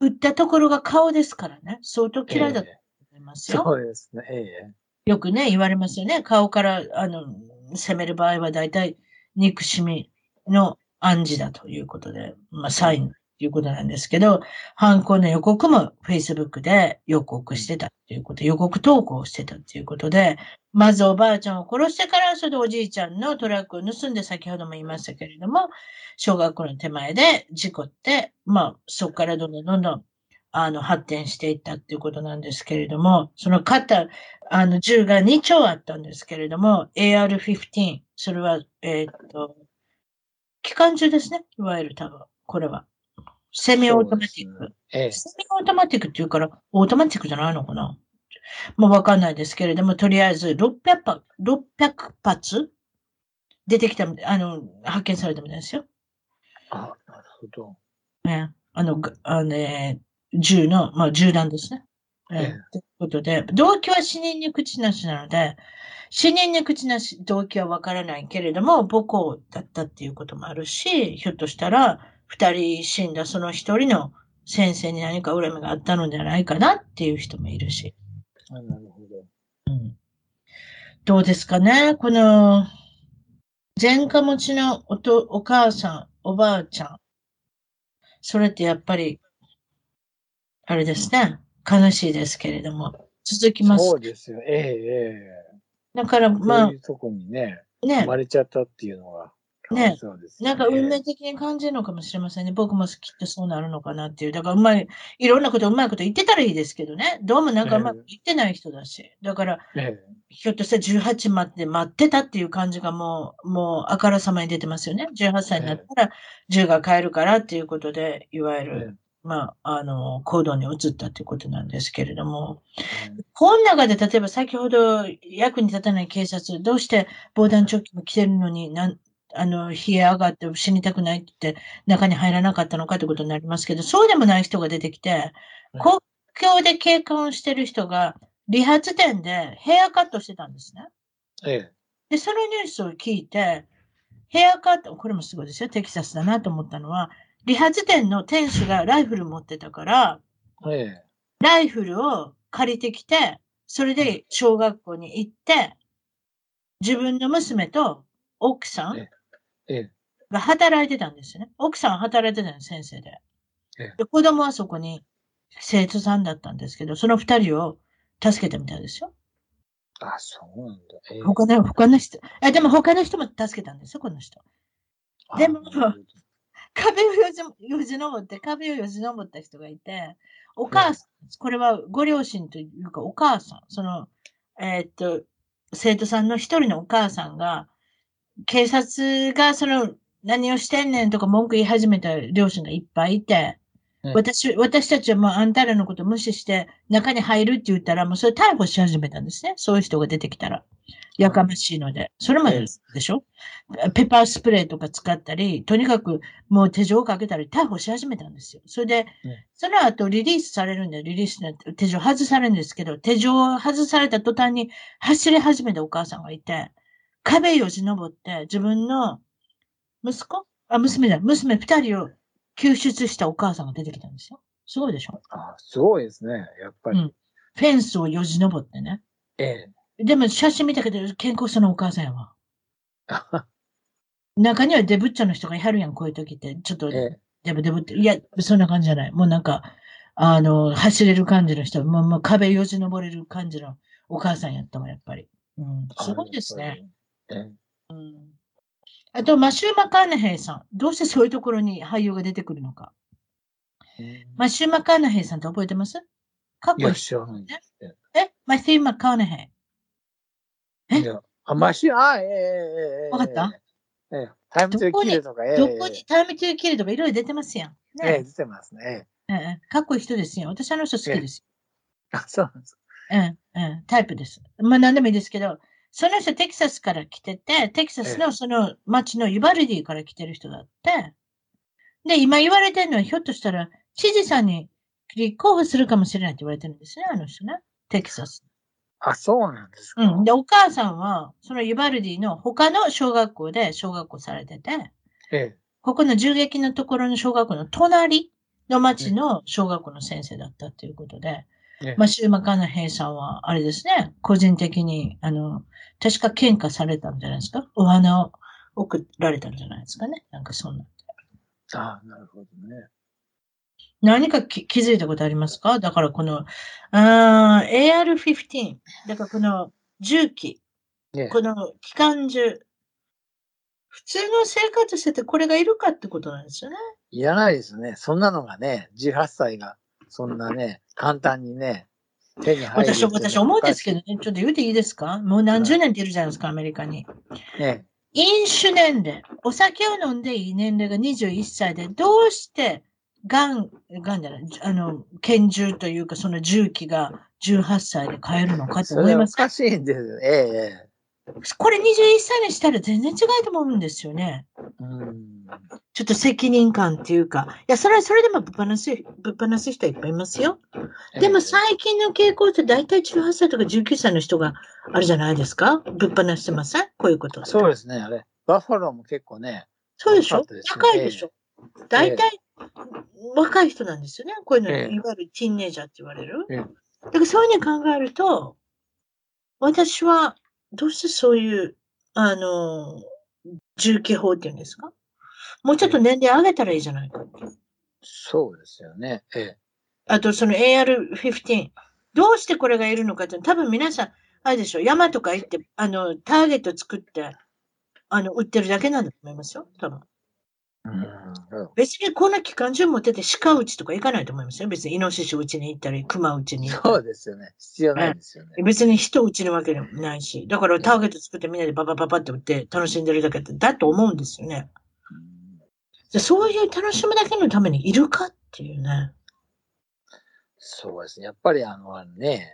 売ったところが顔ですからね、相当嫌いだと
ええ
思いますよ。
そうですね。ええ
よくね、言われますよね。顔から、あの、攻める場合は大体憎しみの暗示だということで、まあ、サインということなんですけど、犯行の予告も Facebook で予告してたっていうこと、予告投稿してたっていうことで、まずおばあちゃんを殺してから、それでおじいちゃんのトラックを盗んで、先ほども言いましたけれども、小学校の手前で事故って、まあ、そこからどんどんどんどん、あの、発展していったっていうことなんですけれども、その肩、あの、銃が2丁あったんですけれども、AR-15、それは、えーっと、機関銃ですね。いわゆる多分、これは。セミオートマティック。
ねええ
セミオートマティックっていうから、オートマティックじゃないのかな？もうわかんないですけれども、とりあえず600発、600発出てきた、あの、発見されたみたいですよ。
あ、なるほど。
ね、あの、があのね、銃の、まあ、銃弾ですね。え
ええ
ということで、動機は死人に口なしなので、死人に口なし、動機はわからないけれども、母校だったっていうこともあるし、ひょっとしたら、二人死んだその一人の先生に何か恨みがあったのではないかなっていう人もいるし。
あなるほど。
うん、どうですかね？この、前科持ちのおとお母さん、おばあちゃん。それってやっぱり、あれですね？悲しいですけれども。続きます。
そうですよ。ええええ
だから、まあ
そういうとこにね、
ね
生、まれちゃったっていうのが、
ね
そうです
なんか運命的に感じるのかもしれませんね。僕もきっとそうなるのかなっていう。だからうまい、いろんなことうまいこと言ってたらいいですけどね。どうもなんかうまく言ってない人だし。だから、
ええ
ひょっとしたら18待って待ってたっていう感じがもう、もうあからさまに出てますよね。18歳になったら銃が買えるからっていうことで、いわゆ
え
る、まあ、あの、行動に移ったっていうことなんですけれども、
え
この中で例えば先ほど役に立たない警察、どうして防弾チョッキも着てるのになん、あの、冷え上がって死にたくないって言って中に入らなかったのかってことになりますけど、そうでもない人が出てきて、国境で警官をしてる人が理髪店でヘアカットしてたんですね。
ええ。
で、そのニュースを聞いて、ヘアカット、これもすごいですよ、テキサスだなと思ったのは、理髪店の店主がライフル持ってたから、
ええ。
ライフルを借りてきて、それで小学校に行って、自分の娘と奥さん
ええ
が働いてたんですよね。奥さんは働いてたんです、先生で
ええ。
で、子供はそこに生徒さんだったんですけど、その二人を助けたみたいですよ。
あ、そうなんだ。ええ
他の、他の人、え、でも他の人も助けたんですよ、この人。でも壁をよじよじ登って、壁をよじ登った人がいて、お母さん、これはご両親というかお母さん、その、えーっと、生徒さんの一人のお母さんが、警察がその、何をしてんねんとか文句言い始めた両親がいっぱいいて、
うん
私、私たちはもうあんたらのこと無視して中に入るって言ったらもうそれ逮捕し始めたんですね。そういう人が出てきたら。やかましいので。それもでしょ？ペパースプレーとか使ったり、とにかくもう手錠をかけたり逮捕し始めたんですよ。それで
うん、
その後リリースされるんで、リリースの手錠外されるんですけど、手錠を外された途端に走り始めたお母さんがいて、壁よじ登って自分の息子あ、娘だ。娘二人を救出したお母さんが出てきたんですよ。すごいでしょ？
あ、すごいですね。やっぱり。
うんフェンスをよじ登ってね。
ええ
でも写真見たけど、健康そうなお母さんやわ。
あ
中にはデブッチャの人がいはるやん、こういう時って。ちょっと
ええ
デブデブって。いや、そんな感じじゃない。もうなんか、あの、走れる感じの人、もうもう壁よじ登れる感じのお母さんやったわ、やっぱり。うん、すごいですね。。
ええ
うん。あと、マシュー・マカーナヘイさん。どうしてそういうところに俳優が出てくるのか。マシュー・マカーナヘイさんって覚えてます？かっ
いや、
こいい。
知らないですね。
え？マシュー・マカーナヘイ。え？
いやあ、マシン、あ、ええええええ
わかった？
ええタイムトゥーキルとか、ええ
どこにタイムトゥーキルとかいろいろ出てますやん。
ええ、
ね
出てますね。
ええかっこいい人ですよ。私あの人好きです
あ、そうなんです。
よ。うん、うん、タイプです。まあ何でもいいですけど、その人テキサスから来てて、テキサスのその町のユバルディから来てる人だって、で、今言われてるのはひょっとしたら知事さんに立候補するかもしれないって言われてるんですね、あの人ね。テキサス。
あ、そうなんですか。
うん。で、お母さんは、そのユバルディの他の小学校で小学校されてて、
ええ。
ここの銃撃のところの小学校の隣の町の小学校の先生だったということで、
ええ。
まあ、シューマカナヘイさんは、あれですね、個人的に、あの、確か喧嘩されたんじゃないですか？お花を送られたんじゃないですかね？なんかそんな。
あなるほどね。
何かき気づいたことありますか？だからこの、あー AR-15、だからこの銃器、
ね
この機関銃、普通の生活しててこれがいるかってことなんですよね。
いらないですね。そんなのがね、18歳が、そんなね、簡単にね、手に入る
私、私思うんですけどね、ちょっと言うていいですか？もう何十年っているじゃないですか、アメリカに。
ね。
飲酒年齢、お酒を飲んでいい年齢が21歳で、どうして、がん、がんじゃない、あの、拳銃というか、その銃器が18歳で買えるのかと思いますか？
かしいんですよ。ええ
これ21歳にしたら全然違うと思うんですよね。
ええ。うん。
ちょっと責任感っていうか。いや、それはそれでもぶっ放す、ぶっ放す人はいっぱいいますよ。でも最近の傾向って大体18歳とか19歳の人があるじゃないですかぶっ放してません？こういうこと。
そうですね、あれ。バッファローも結構ね、
そうでしょ？
ね
高いでしょ、大体、若い人なんですよね。こういうの、
ええ
いわゆるティーンネイジャーって言われる。
ええ
だからそういうふうに考えると、私は、どうしてそういう、あの、重機法っていうんですか？もうちょっと年齢上げたらいいじゃないかって。
そうですよね。ええ。
あと、その AR-15。どうしてこれがいるのかって、多分皆さん、あれでしょ、山とか行って、あの、ターゲット作って、あの、売ってるだけなんだと思いますよ、多分。
うん。
別にこんな機関銃持ってて鹿撃ちとか行かないと思いますよ。別にイノシシ撃ちに行ったり、熊撃ちに行ったり
そうですよね。必要ないですよね。
別に人撃ちるわけでもないし、だからターゲット作ってみんなでババババって撃って楽しんでるだけだと思うんですよね。
うん
でそういう楽しむだけのためにいるかっていうね。
そうですね。やっぱりあのね、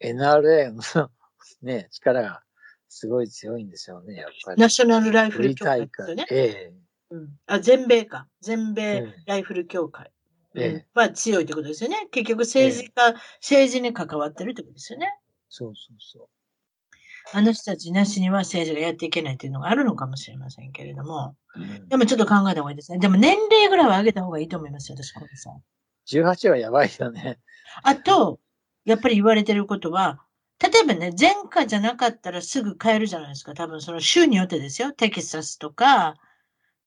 NRA の ね、力がすごい強いんですよね、やっぱり。
ナショナルライフル協会ですよね。。
え
うん、あ全米か。全
え
米ライフル協会。は強いってことですよね。結局政治家、政治に関わってるってことですよね。
そうそうそ
あの人たちなしには政治がやっていけないっていうのがあるのかもしれませんけれども。
う。うん
でもちょっと考えた方がいいですね。でも年齢ぐらいは上げた方がいいと思いますよ、私、これさ。
18はやばいよね。
あと、やっぱり言われてることは、例えばね、前科じゃなかったらすぐ変えるじゃないですか。多分その州によってですよ。テキサスとか、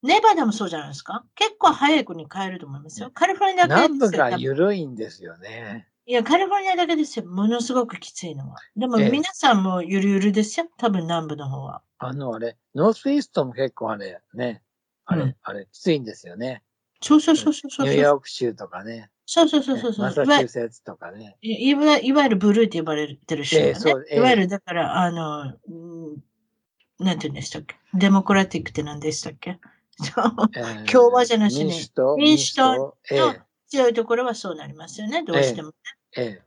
ネバダもそうじゃないですか。結構早い子に変えると思いますよ。カリフォルニアだけ
南部
ですよ。多分
が緩いんですよね。
いや、カリフォルニアだけですよ。ものすごくきついのは。でも
ええ
皆さんもゆるゆるですよ。多分南部の方は。
あの、あれ、ノースイーストも結構あれ、ね。あれ、
うん
あれ、きついんですよね。
そうそうそうそうそう。
ニューヨーク州とかね。
そうそうそうそうそう。
マサチューセッツとかね。
いいわいわゆるブルーって呼ばれてる州ね、
ええそうええ
いわゆるだから、あの、うんなんて言うんでしたっけ？デモクラティックって何でしたっけ？共和じゃなしに
民主党
民主党
ええ
強いところはそうなりますよね、どうしても。
ええ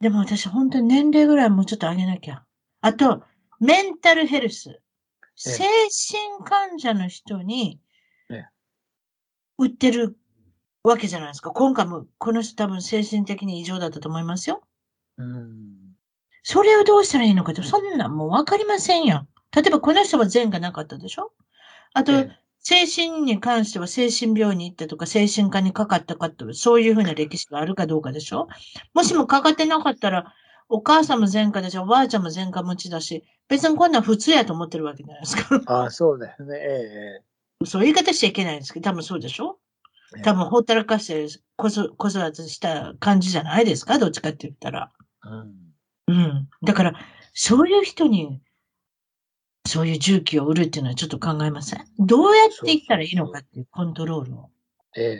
でも私、本当に年齢ぐらいもうちょっと上げなきゃ。あと、メンタルヘルス。精神患者の人に
ええ
売ってるわけじゃないですか。今回もこの人多分精神的に異常だったと思いますよ。
うん。
それをどうしたらいいのかって、そんなんもうわかりませんよ。例えばこの人は善がなかったでしょ？あと、
ええ
精神に関しては精神病院に行ったとか、精神科にかかったかと、そういうふうな歴史があるかどうかでしょ？もしもかかってなかったら、お母さんも前科だし、おばあちゃんも前科持ちだし、別にこんなん普通やと思ってるわけじゃないですか。
ああ、そうだよね。ええ
そういう言い方しちゃいけないんですけど、多分そうでしょ？
ええ
多分ほったらかして子育てした感じじゃないですか？どっちかって言ったら。
うん。
うん。だから、そういう人に、そういう重機を売るっていうのはちょっと考えません？どうやっていったらいいのかっていうコントロールを。
ええ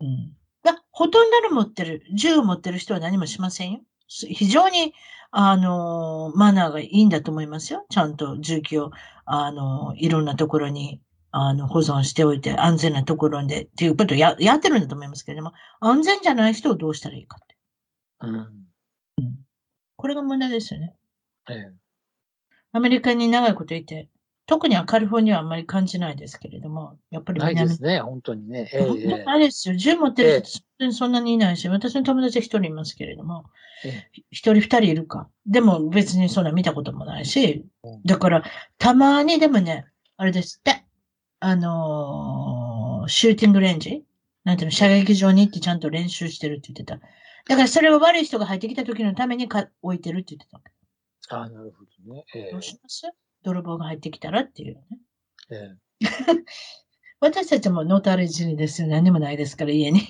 うん。だほとんどの持ってる、銃を持ってる人は何もしませんよ。す非常に、あのーマナーがいいんだと思いますよ。ちゃんと銃器を、あのーいろんなところに、あの、保存しておいて、安全なところで、っていうことをややってるんだと思いますけれども、安全じゃない人をどうしたらいいかって。
うん。
これが問題ですよね。
ええ
アメリカに長いこといて、特にはカリフォルニアはあんまり感じないですけれども、やっぱり
ない
南
ですね、本当にね。ええ
本当に
ええ
あれですよ。銃持ってる
ええ
人、本当にそんなにいないし、私の友達一人いますけれども、
え
一人二人いるか。でも別にそんな見たこともないし
うん、
だから、たまにでもね、あれですって、あのーシューティングレンジなんていうの、射撃場に行ってちゃんと練習してるって言ってた。だからそれを悪い人が入ってきた時のためにか置いてるって言ってた。
ああ、なるほどね。ええ
どうします？泥棒が入ってきたらっていうね。
え
私たちもノータレジにですよ。何もないですから、家に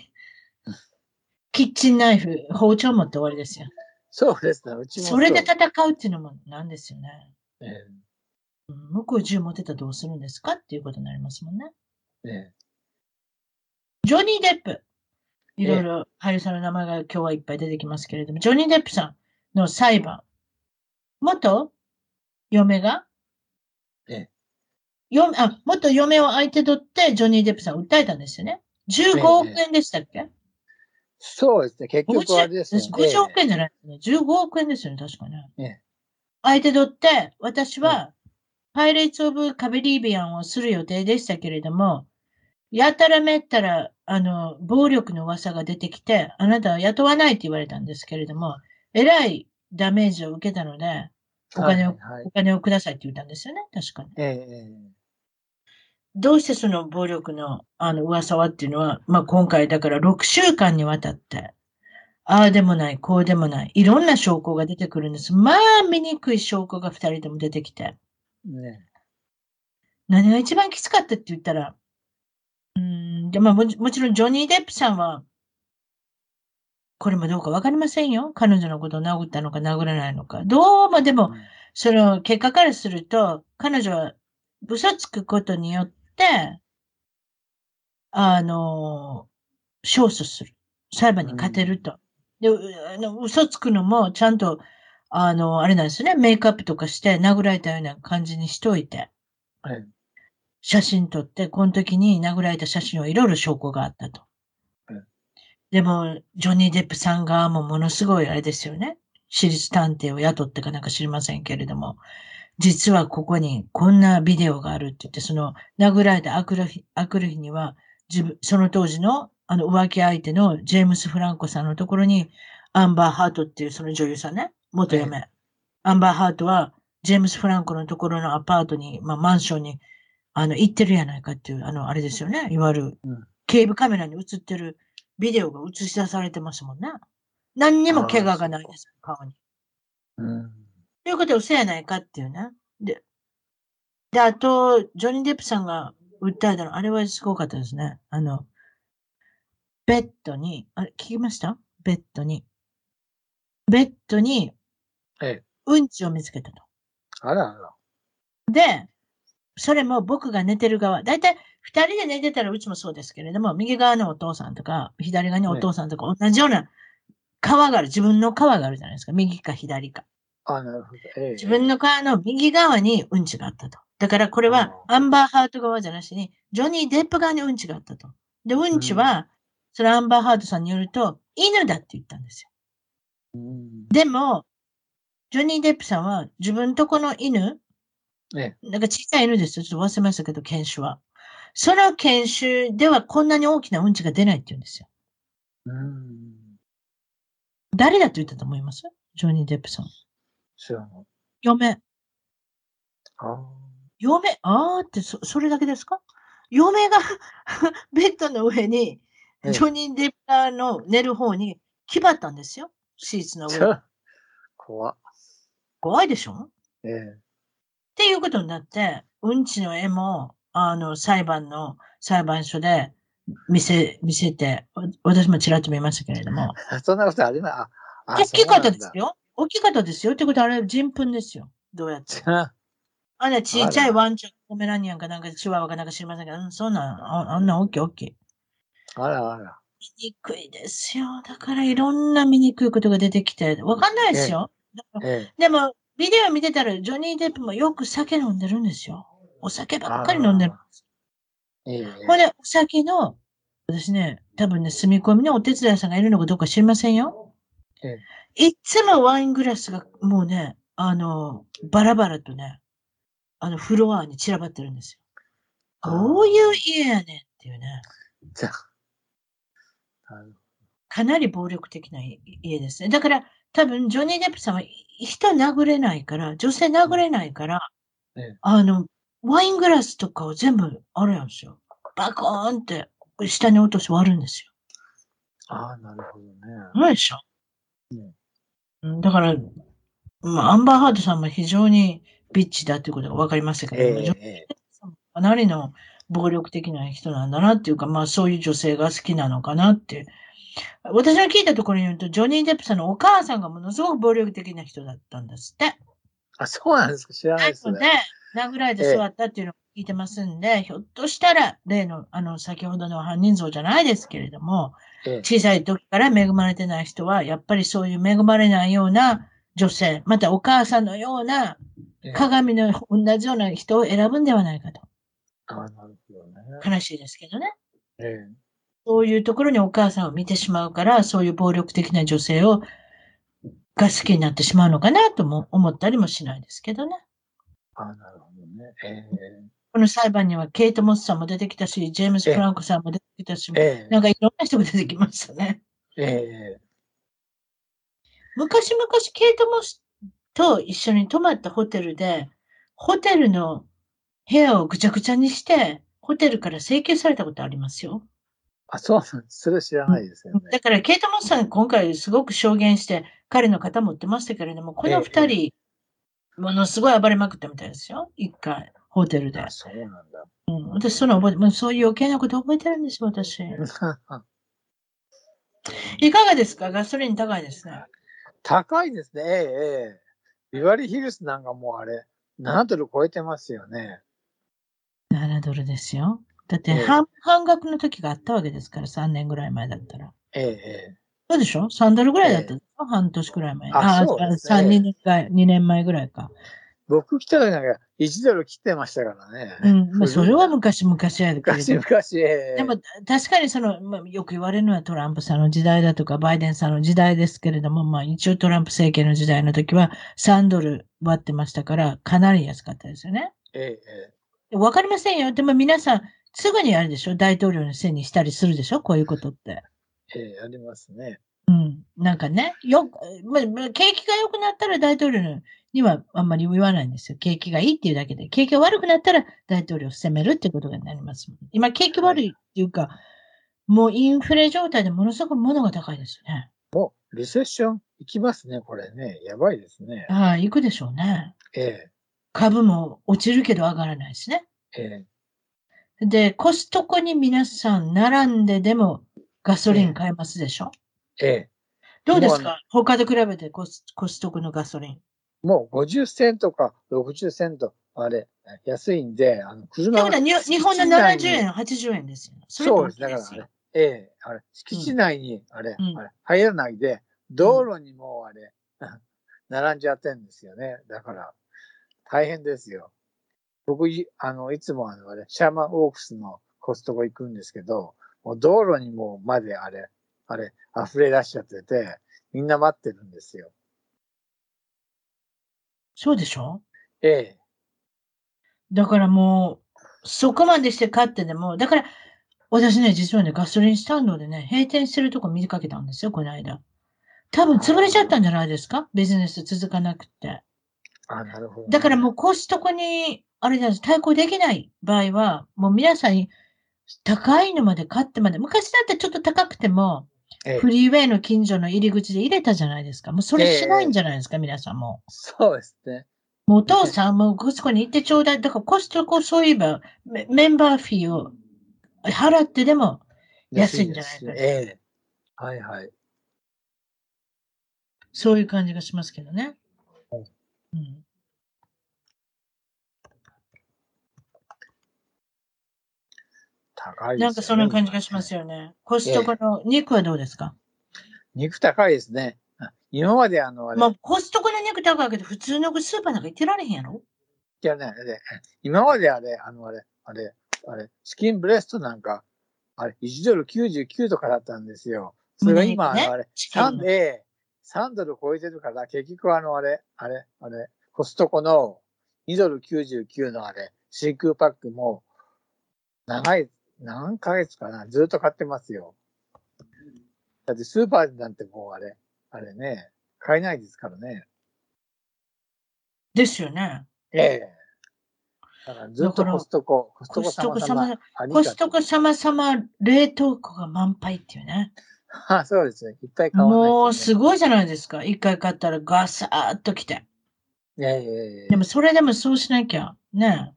うん。
キッチンナイフ、包丁持って終わりですよ。
そうですね、うちも
それで
う
戦うっていうのもなんですよね。
ええ
うん向こう銃持ってたらどうするんですかっていうことになりますもんね。
ええ
ジョニー・デップ。いろいろ俳優さんの名前が今日はいっぱい出てきますけれども、ジョニー・デップさんの裁判。元？嫁が？
ええ
よあ、元嫁を相手取ってジョニー・デップさんを訴えたんですよね。15億円でしたっけ、
そうですね、結局あれですね。
50億円じゃないですね。15億円ですよね、確かね。
ええ
相手取って、私は、パイレーツ・オブ・カビリビアンをする予定でしたけれども、やたらめったら、あの、暴力の噂が出てきて、あなたは雇わないって言われたんですけれども、えらいダメージを受けたので、お金を、
はいはい
お金をくださいって言ったんですよね、確かに。
えええ
どうしてその暴力のあの噂はっていうのは、まあ今回だから6週間にわたって、ああでもない、こうでもない、いろんな証拠が出てくるんです。まあ醜い証拠が2人とも出てきて。
ね。
何が一番きつかったって言ったら、うーん、でまあもちもちろんジョニー・デップさんは、これもどうかわかりませんよ。彼女のことを殴ったのか殴らないのか。どうもでも、その結果からすると、彼女は嘘つくことによって、あの、勝訴する。裁判に勝てると。で、うあの嘘つくのもちゃんと、あの、あれなんですよね。メイクアップとかして殴られたような感じにしといて、
はい。
写真撮って、この時に殴られた写真をいろいろ証拠があったと
うん。
でも、ジョニー・デップさん側もものすごいあれですよね。私立探偵を雇ってかなんか知りませんけれども、実はここにこんなビデオがあるって言って、その殴られたあくる日、あくる日には、自分、その当時のあの浮気相手のジェームス・フランコさんのところに、アンバー・ハートっていうその女優さんね、元嫁。アンバー・ハートは、ジェームス・フランコのところのアパートに、まあマンションに、あの、行ってるやないかっていう、あの、あれですよね。いわゆる
うん、
警部カメラに映ってるビデオが映し出されてますもんね。何にも怪我がないです、顔に。
うん。
ということは嘘やないかっていうね。で、で、あと、ジョニー・デップさんが訴えたの、あれはすごかったですね。あの、ベッドに、あれ、聞きました？ベッドに。ベッドに
ええ。
うんちを見つけたと。
あらあら。
で、それも僕が寝てる側。だいたい二人で寝てたらうちもそうですけれども、右側のお父さんとか、左側にお父さんとか、同じような川がある。自分の川があるじゃないですか。右か左か。
あ、なるほど。ええ。
自分の川の右側にうんちがあったと。だからこれはアンバーハート側じゃなしに、ジョニー・デップ側にうんちがあったと。で、うんちは、それアンバーハートさんによると、犬だって言ったんですよ。
うん。
でも、ジョニー・デップさんは自分とこの犬、
え
なんか小さい犬ですよ。ちょっと忘れましたけど、犬種は。その犬種ではこんなに大きなうんちが出ないって言うんですよ。
うん。
誰だと言ったと思います？ジョニー・デップさん。
知らない。
嫁。
あ
嫁、あーってそ、それだけですか？嫁が ベッドの上に、
ええ
ジョニー・デッパーの寝る方に気張ったんですよ。シーツの
あ。
上
怖っ。
怖いでしょ？っ
ええ。
ていうことになって、うんちの絵も、あの、裁判の、裁判所で見せ、見せて、わ私もちらっと見ましたけれども、
そんなことありない。あ、あ
大きい方です。よ。大きい方ですよ。ってことはあれ、人糞ですよ。どうやって。あれ、ちっちゃいワンちゃん、ポメラニアンかなんかチワワかなんか知りませんけど、うん、そんなん、ああんな大きい大きい。
あらあら。
醜いですよ。だからいろんな醜いことが出てきて、わかんないですよ。
ええ。
でも、ビデオ見てたら、ジョニー・デップもよく酒飲んでるんですよ。お酒ばっかり飲んでる。
ええ。
ほんで、お酒の、私ね、多分ね、住み込みのお手伝いさんがいるのかどうか知りませんよ。
ええ
いつもワイングラスがもうね、あの、バラバラとね、あの、フロアに散らばってるんですよ。どういう家やねんっていうね。
じゃ
かなり暴力的な家家ですね。だから、多分、ジョニー・デップさんは人殴れないから、女性殴れないから、
ええ
あの、ワイングラスとかを全部、あれなんですよ。バコーンって下に落として割るんですよ。
ああ、なるほどね。
そうでしょ？
うん
うんだから、まあ、アンバーハードさんも非常にビッチだということが分かりましたけ
え
ども、ジョニー
えええ。
デップさんもかなりの暴力的な人なんだなっていうか、まあそういう女性が好きなのかなって。私が聞いたところによると、ジョニー・デップさんのお母さんがものすごく暴力的な人だったんですって。
あ、そうなんですか？知らないです
なので
ね。、
殴られて座ったっていうのを聞いてますんで、ひょっとしたら、例の、あの、先ほどの犯人像じゃないですけれども、
ええ。
小さい時から恵まれてない人は、やっぱりそういう恵まれないような女性、またお母さんのような
ええ
鏡の同じような人を選ぶんではないかと。
ああ、なるほどね。
悲しいですけどね。
ええ。
そういうところにお母さんを見てしまうから、そういう暴力的な女性を、が好きになってしまうのかなとも思ったりもしないですけどね。
ああ、なるほどね。ええ。
この裁判にはケイト・モスさんも出てきたし、ジェームス・フランコさんも出てきたし、
ええ。
なんかいろんな人が出てきましたね。
ええ。
昔々ケイト・モスと一緒に泊まったホテルで、ホテルの部屋をぐちゃぐちゃにして、ホテルから請求されたことありますよ。
あ、そうなんです。それ知らないですよね。
だから、ケイト・モスさん、今回すごく証言して、彼の方も言ってましたけれども、この二人、ものすごい暴れまくったみたいですよ。一回、ホテルで
あ。そうなんだ。
うん、私、その覚えて、もうそういう余計なこと覚えてるんですよ、私。いかがですか？ガソリン高いですね。
高いですね。ええ、ええ。ビバリーヒルズなんかもうあれ、7ドル超えてますよね。
7ドルですよ。だって
ええ
半、半額の時があったわけですから、3年ぐらい前だったら。
ええ、え
そうでしょ ?3 ドルぐらいだったでしょ、半年ぐらい前。
あそうですね
3、2年前、2年前ぐらいか。
え。僕来た時なんか1ドル切ってましたからね。
うん。まあ、それは昔々やけれ
昔
ど。
昔、ええ。
でも、確かにその、まあ、よく言われるのはトランプさんの時代だとか、バイデンさんの時代ですけれども、まあ一応トランプ政権の時代の時は3ドル割ってましたから、かなり安かったですよね。
ええ、え
わかりませんよ。でも皆さん、すぐにあるでしょ？大統領のせいにしたりするでしょ？こういうことって。
え、ええ、ありますね。
うん。なんかね、よ、まあ、まあ景気が良くなったら大統領にはあんまり言わないんですよ。景気がいいっていうだけで。景気が悪くなったら大統領を責めるってことになります。今、景気悪いっていうか、もうインフレ状態でものすごく物が高いですよね。
もう、リセッション行きますね、これね。やばいですね。
ああ、行くでしょうね。
え
株も落ちるけど上がらないしね。
え、え
で、コストコに皆さん並んででもガソリン買えますでしょ、
え、ええ。
どうですか？他と比べてコスコストコのガソリン。
もう50セントか60セント、あれ、安いんで、あの、車
ことはに日本の70円、80円ですよ。れ
そうです。だからあれ、ええ、あれ、敷地内に、あれ、
うん
あれ、入らないで、道路にもあれ、並んじゃってんですよね。だから、大変ですよ。僕、いあの、いつもあの、あれ、シャーマンオークスのコストコ行くんですけど、もう道路にもうまであれ、あれ、溢れ出しちゃってて、みんな待ってるんですよ。
そうでしょ？
ええ、
だからもう、そこまでして買ってでも、だから、私ね、実はね、ガソリンスタンドでね、閉店してるとこ見かけたんですよ、この間。多分潰れちゃったんじゃないですか？ビジネス続かなくて。
あ、なるほど、
だからもうコストコに、あれなんです、対抗できない場合は、もう皆さんに高いのまで買ってまで、昔だってちょっと高くても、
ええ
フリーウェイの近所の入り口で入れたじゃないですか。もうそれしないんじゃないですか、皆さんも。
そうですね。
もうお父さんもコストコに行ってちょうだい。だからコストコそういえばメメンバーフィーを払ってでも安いんじゃないか
ですええ。はいはい。
そういう感じがしますけどね。
うん
うん、
高いですよ、ね。
なんかそんな感じがしますよね。コストコの肉はどうですか、
肉高いですね。あ今まであの、あれ、
まあ、コストコの肉高いけど、普通のスーパーなんか行ってられへんやろ？
いやね、今まであれ、あのあれ、あれ、あれ、チキンブレストなんか、あれ、1ドル99とかだったんですよ。それが今、
ね
あれ、
チキンの
3で、3ドル超えてるから、結局あの、あれ、あれ、あれ、コストコの2ドル99のあれ、真空パックも、長い、何ヶ月かな、ずっと買ってますよ。だってスーパーなんてもうあれ、あれね、買えないですからね。
ですよね。
ええ。だからずっとコストコ、コストコ
コストコ
様々
様、コストコ様々冷凍庫が満杯っていうね。
あ そうですね。いっぱい買わないとね、
もうすごいじゃないですか。一回買ったらガサーッと来て。
ええええ
でもそれでもそうしなきゃ、ね。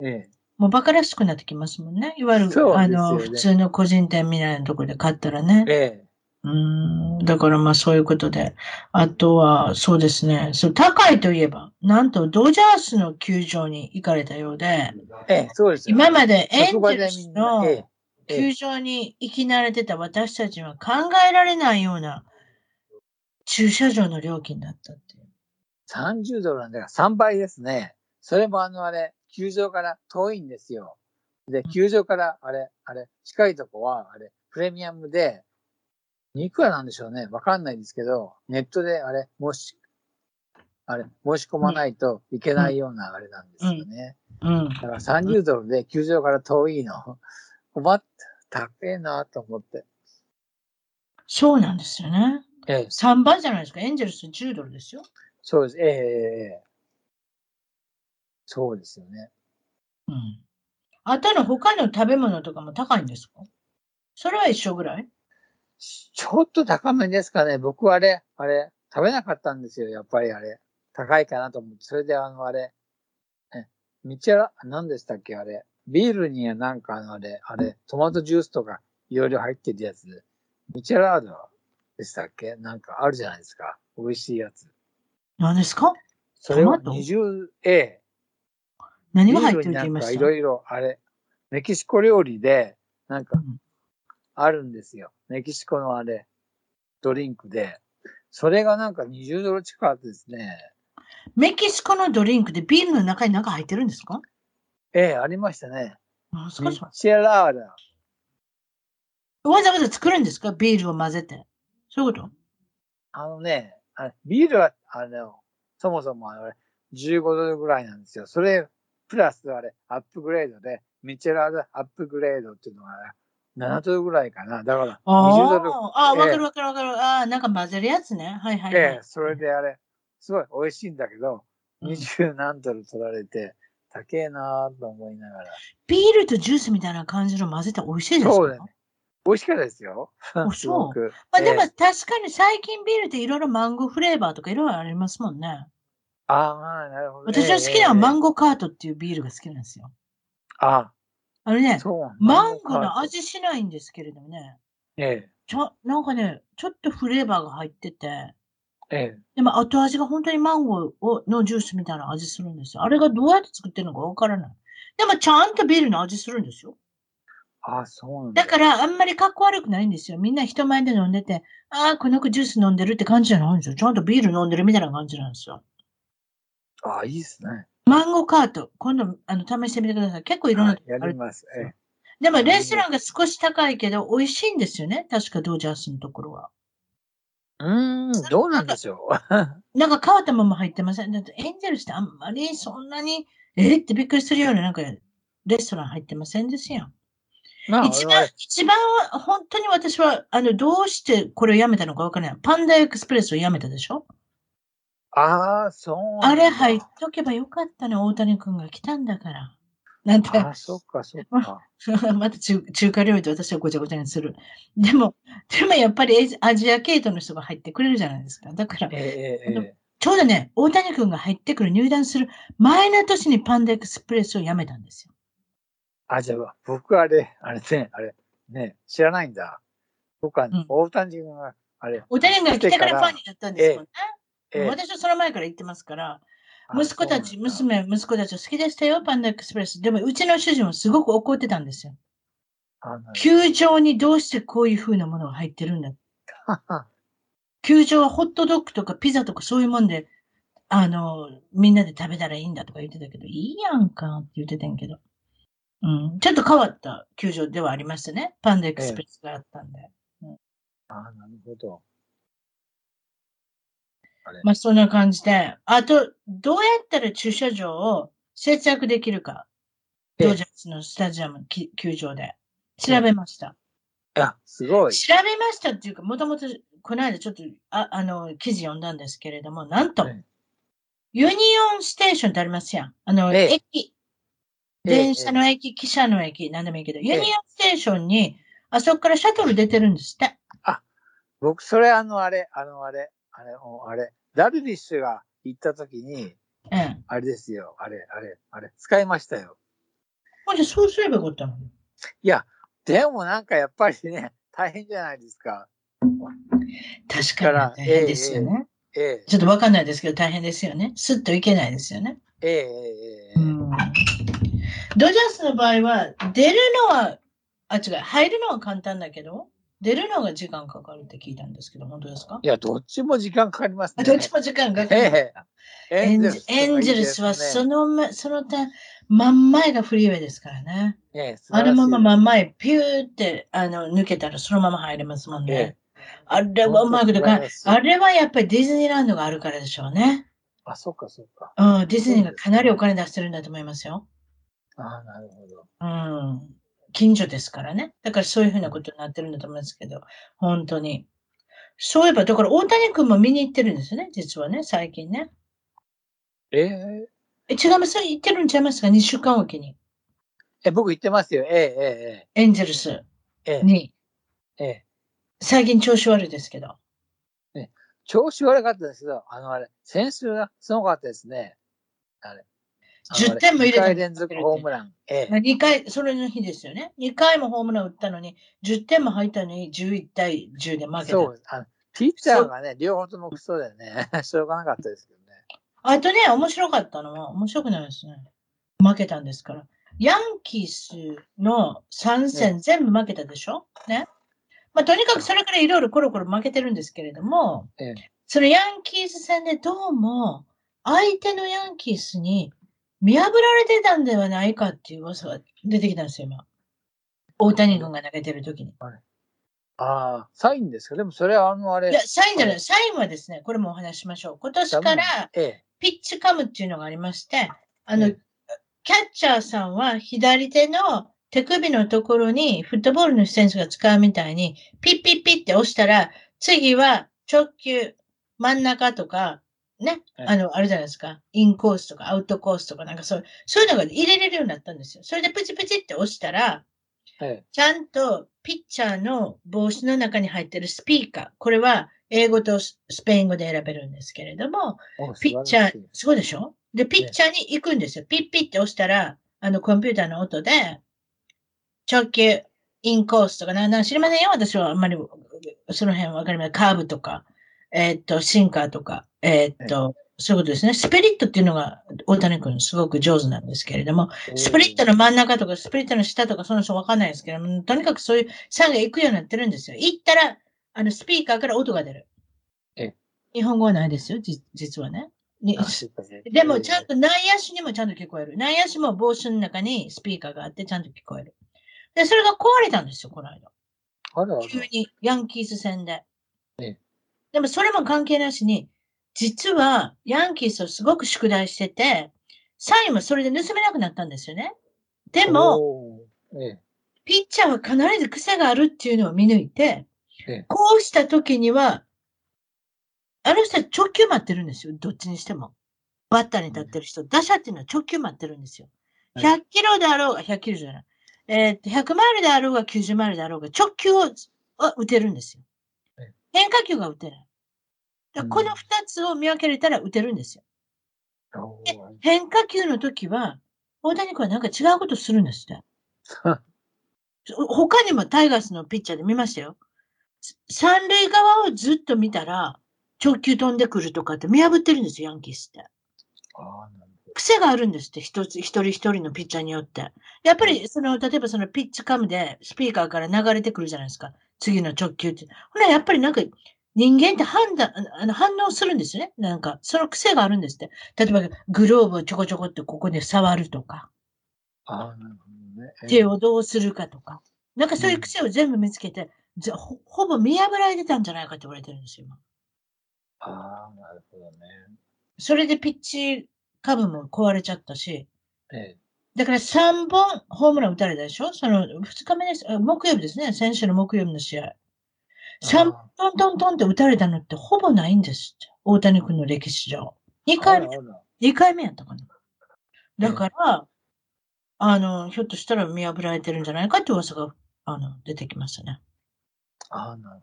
ええ
もう馬鹿らしくなってきますもんね。いわゆる、
ね
の、普通の個人店みたいなところで買ったらね。
ええ
うーん。だからまあそういうことで。あとは、そうですね。そう、高いといえば、なんとドジャースの球場に行かれたようで、
ええそうですよ
今までエンゼルスの球場に行き慣れてた私たちは考えられないような駐車場の料金だったっていう。
30ドルなんだから3倍ですね。それもあのあれ、球場から遠いんですよ。で、球場からあれ、あれ、近いとこは、あれ、プレミアムで、いくらなんでしょうね？わかんないんですけど、ネットであれ、もし、あれ、申し込まないといけないようなあれなんですよね。
うん。
だから30ドルで球場から遠いの。困った、高えなと思って。
そうなんですよね。
ええ、
3倍じゃないですか？エンジェルス10ドルですよ。
そうです。ええそうですよね。
うん。あとの他の食べ物とかも高いんですか？それは一緒ぐらい？
ちょっと高めですかね。僕はあれ、あれ、食べなかったんですよ。やっぱりあれ。高いかなと思って。それであの、あれ、え、ミチェラ、何でしたっけ？あれ。ビールにはなんかあの、あれ、あれ、トマトジュースとかいろいろ入ってるやつ。ミチェラードでしたっけ？なんかあるじゃないですか。美味しいやつ。
何ですか？
それを
トマト
？20A。
何が入ってるって言いました？
いろいろ、あれ、メキシコ料理で、なんか
うん
あるんですよ。メキシコのあれ、ドリンクで。それがなんか20ドル近かったですね。
メキシコのドリンクでビールの中に何か入ってるんですか？
ええ、ありましたね。
何です
ミ
かそれ
チェラーダ。
わざわざ作るんですか？ビールを混ぜて。そういうこと？
あのね、あビールは、あの、そもそもあの、15ドルぐらいなんですよ。それ、プラスあれ、アップグレードで、ミチェラーダアップグレードっていうのが、7ドルぐらいかな。だから、20ドル。
ああ、わか
ええ
るわかるわかる。ああ、なんか混ぜるやつね。はいはい、はい。
ええ、それであれ、すごい美味しいんだけど、
うん
20何ドル取られて、高えなぁと思いながら。
ビールとジュースみたいな感じの混ぜたら美味しいですか
そうだね。美味しかったですよ。
あ
すごく。
まあでも
ええ
確かに最近ビールっていろいろマンゴーフレーバーとかいろいろありますもんね。
ああ、なるほど。
私の好きなのは
ン
マンゴーカートっていうビールが好きなんですよ。
あ
あれね、
そう。
マンゴーの。味しないんですけれどもね、
ええ、
ちょ、なんかね、ちょっとフレーバーが入ってて、
ええ。
でも後味が本当にマンゴーをのジュースみたいな味するんですよ。あれがどうやって作ってるのかわからない。でもちゃんとビールの味するんですよ。
ああ、そうなんだ。
だからあんまり格好悪くないんですよ。みんな人前で飲んでて、ああ、この子ジュース飲んでるって感じじゃないんですよ。ちゃんとビール飲んでるみたいな感じなんですよ。
ああ、いいですね。
マンゴーカート、今度あの試してみてください。結構いろんな
はい、やります。ええ。
でもレストランが少し高いけど美味しいんですよね。確かドジャースのところは。
うーん、どうなんでしょう。
なんか変わったまま入ってません？だってエンジェルスってあんまりそんなに、えーってびっくりするようななんかレストラン入ってませんですよ。
まあ、
一番、一番は、本当に私は、あの、どうしてこれをやめたのかわからない。パンダエクスプレスをやめたでしょ？
ああ、そう。
あれ入っとけばよかったね。大谷君が来たんだから。なんて、
ああ、そっか、そっか。
また中中華料理と私はごちゃごちゃにする。でも、でもやっぱりアジア系統の人が入ってくれるじゃないですか。だから、
ええ、ええ、ええ。
ちょうどね、大谷君が入ってくる、入団する前の年にパンダエクスプレスをやめたんですよ。
あ、じゃあ、僕あれ、あれね、あれ、ね、知らないんだ。僕は、
ん
大谷君が、あれ、
大谷君が来てからファンになったんですもんね。
ええ、
私はその前から言ってますから、
あ
息子たち、娘、息子たちは好きでしたよ、パンダエクスプレス。でも、うちの主人はすごく怒ってたんですよ。球場にどうしてこういう風なものが入ってるんだ。球場はホットドッグとかピザとかそういうもんで、あの、みんなで食べたらいいんだとか言ってたけど、いいやんかって言ってたんやけど。うん。ちょっと変わった球場ではありましたね。パンダエクスプレスがあったんで。
あなるほど。あれ、
まあ、そんな感じで。あと、どうやったら駐車場を節約できるか。
ええ
ドジャースのスタジアム、き球場で。調べました。
あ、すごい。
調べましたっていうか、もともと、この間ちょっと、ああの、記事読んだんですけれども、なんと、
ええ
ユニオンステーションってありますやん。あの、
ええ
駅、
ええ
電車の駅、汽車の駅、なんでもいいけど、ユニオンステーションに、あそこからシャトル出てるんですって。
僕、それあの、あれ、あの、あれ、あれ、おあれ、ダルビッシュが行った時に、
うん。
あれですよ、あれ、あれ、あれ、使いましたよ。
ほんじゃ、そうすればよかったの？に。
いや、でもなんかやっぱりね、大変じゃないですか。
確
か
に大変ですよね。
ええ、
ちょっとわかんないですけど、大変ですよね。スッといけないですよね。
ええ、ええ、ええ
うん。ドジャースの場合は、出るのは、あ、違う、入るのは簡単だけど、出るのが時間かかるって聞いたんですけど、本当ですか？
いや、どっちも時間かかりますね。
あどっちも時間かかる。
ええ、
エンジエンジェルスはそのま、その点、真ん前がフリーウェイですからね。
ええ、
あのまま真
ま
ん前、ピューって、あの、抜けたらそのまま入れますもん
え
ね。あれはうまいことか、あれはやっぱりディズニーランドがあるからでしょうね。
あ、そっかそっか。
うん、ディズニーがかなりお金出してるんだと思いますよ。
あなるほど。
うん。近所ですからね。だからそういうふうなことになってるんだと思いますけど、本当に。そういえば、だから大谷君も見に行ってるんですよね、実はね、最近ね。
ええ、
え、違います？行ってるんちゃいますか ?2 週間おきに。
え、僕言ってますよ。ええ、
エンゼルス
ええ、ええ、
に。
ええ。
最近調子悪いですけど。
調子悪かったですけど、あのあれ、先週がすごかったですね。あれ。
10点も入れた
2回連続ホームラン。ええ。
2回、それの日ですよね。2回もホームラン打ったのに、10点も入ったのに、11対10で負けた。
そう。あのピッチャーがね、両方ともクソでね、しょうがなかったですけどね。
あとね、面白かったのは、面白くないですね。負けたんですから。ヤンキースの3戦全部負けたでしょ？ね。まあ、とにかくそれからいろいろコロコロ負けてるんですけれども、
ええ
そのヤンキース戦でどうも相手のヤンキースに見破られてたんではないかっていう噂が出てきたんですよ、今。大谷君が投げてる時に。
ああ、サインですか？でもそれはあのあれ。
いや、サインじゃな。
はい
サインはですね、これもお話ししましょう。今年から
ええ。
ピッチカムっていうのがありまして、あの、
え
キャッチャーさんは左手の手首のところにフットボールの選手が使うみたいに、ピッピッピッって押したら、次は直球、真ん中とか、ね、
ええ
あの、あるじゃないですか。インコースとかアウトコースとかなんかそう、そういうのが入れれるようになったんですよ。それでプチプチって押したら、
え
ちゃんとピッチャーの帽子の中に入ってるスピーカー。これは英語とスペイン語で選べるんですけれども、ピッチャーそうでしょ？で、ピッチャーに行くんですよ。ピッピッって押したら、あの、コンピューターの音で、直球、インコースとかな、な知りませんよ？私はあんまり、その辺わかりません。カーブとか、えーっと、シンカーとか、えーっと、そういうことですね。スピリットっていうのが、大谷君すごく上手なんですけれども、スプリットの真ん中とか、スプリットの下とか、その人わかんないですけども、とにかくそういうサインが行くようになってるんですよ。行ったら、あの、スピーカーから音が出る。
え
日本語はないですよ、じ実はね。でも、ちゃんと内野手にもちゃんと聞こえる。内野手も帽子の中にスピーカーがあってちゃんと聞こえる。で、それが壊れたんですよ、この間。
あら
急に、ヤンキース戦で
ええ。
でも、それも関係なしに、実は、ヤンキースをすごく宿題してて、サインもそれで盗めなくなったんですよね。でも、
ええ。
ピッチャーは必ず癖があるっていうのを見抜いて
ええ、
こうした時には、あの人は直球待ってるんですよ。どっちにしても。バッターに立ってる人、打者っていうのは直球待ってるんですよ。
はい
100キロであろうが、100キロじゃない。えーっと、100マイルであろうが、90マイルであろうが、直球をは打てるんですよ
はい。
変化球が打てない。だこの
うん
二つを見分けれたら打てるんですよ。
おー
変化球の時は、大谷君はなんか違うことするんですって。他にもタイガースのピッチャーで見ましたよ。三塁側をずっと見たら、直球飛んでくるとかって見破ってるんですよ、ヤンキースって。癖があるんですって、一つ、一人一人のピッチャーによって。やっぱり、その、例えばそのピッチカムでスピーカーから流れてくるじゃないですか。次の直球って。ほら、やっぱりなんか、人間って判断、あの反応するんですよね。なんか、その癖があるんですって。例えば、グローブをちょこちょこってここで触るとか。
ど。ああ、なるほどね。ええ
手をどうするかとか。なんかそういう癖を全部見つけて、ぜほほぼ見破られてたんじゃないかって言われてるんですよ、今。
ああ、なるほどね。
それでピッチ株も壊れちゃったし、
ええ。
だから3本ホームラン打たれたでしょ？その2日目です。あ木曜日ですね。先週の木曜日の試合。3
あ
トントントンって打たれたのってほぼないんですって。大谷君の歴史上。2
ー
回目、
あらあら
2回目やったかな。だから、あの、ひょっとしたら見破られてるんじゃないかって噂が、あの、出てきましたね。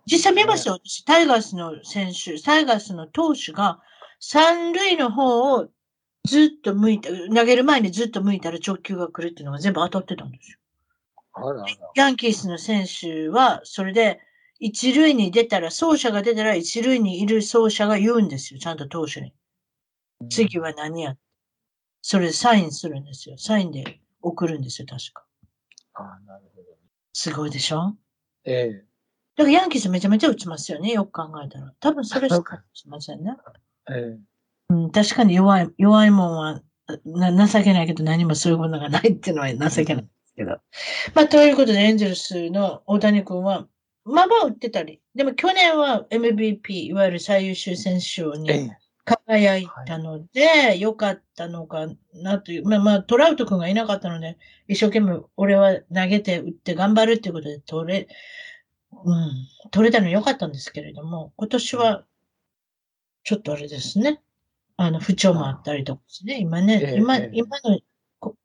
実際見ましたよ。私、タイガースの選手、タイガースの投手が、三塁の方をずっと向いて、投げる前にずっと向いたら直球が来るっていうのが全部当たってたんですよ。
あらあら。
ヤンキースの選手は、それで、一塁に出たら、走者が出たら、一塁にいる走者が言うんですよ。ちゃんと投手に。次は何や。それでサインするんですよ。サインで送るんですよ、確か。
ああ、なるほど。
すごいでしょ？
ええ。
だからヤンキースめちゃめちゃ打ちますよね。よく考えたら。多分それしか しませんね。
ええ。
うん、確かに弱い、弱いもんは、な、情けないけど何もそういうものがないっていうのは情けないですけど。まあ、ということで、エンゼルスの大谷君は、まあまあ打ってたり。でも去年は MVP、いわゆる最優秀選手賞
え
に
え。
輝いたので、良かったのかなという。まあまあ、トラウト君がいなかったので、一生懸命俺は投げて打って頑張るっていうことで取れ、うん、取れたの良かったんですけれども、今年は、ちょっとあれですね。あの、不調もあったりとかですね。今ね、
ええ
今、
ええ
今のこ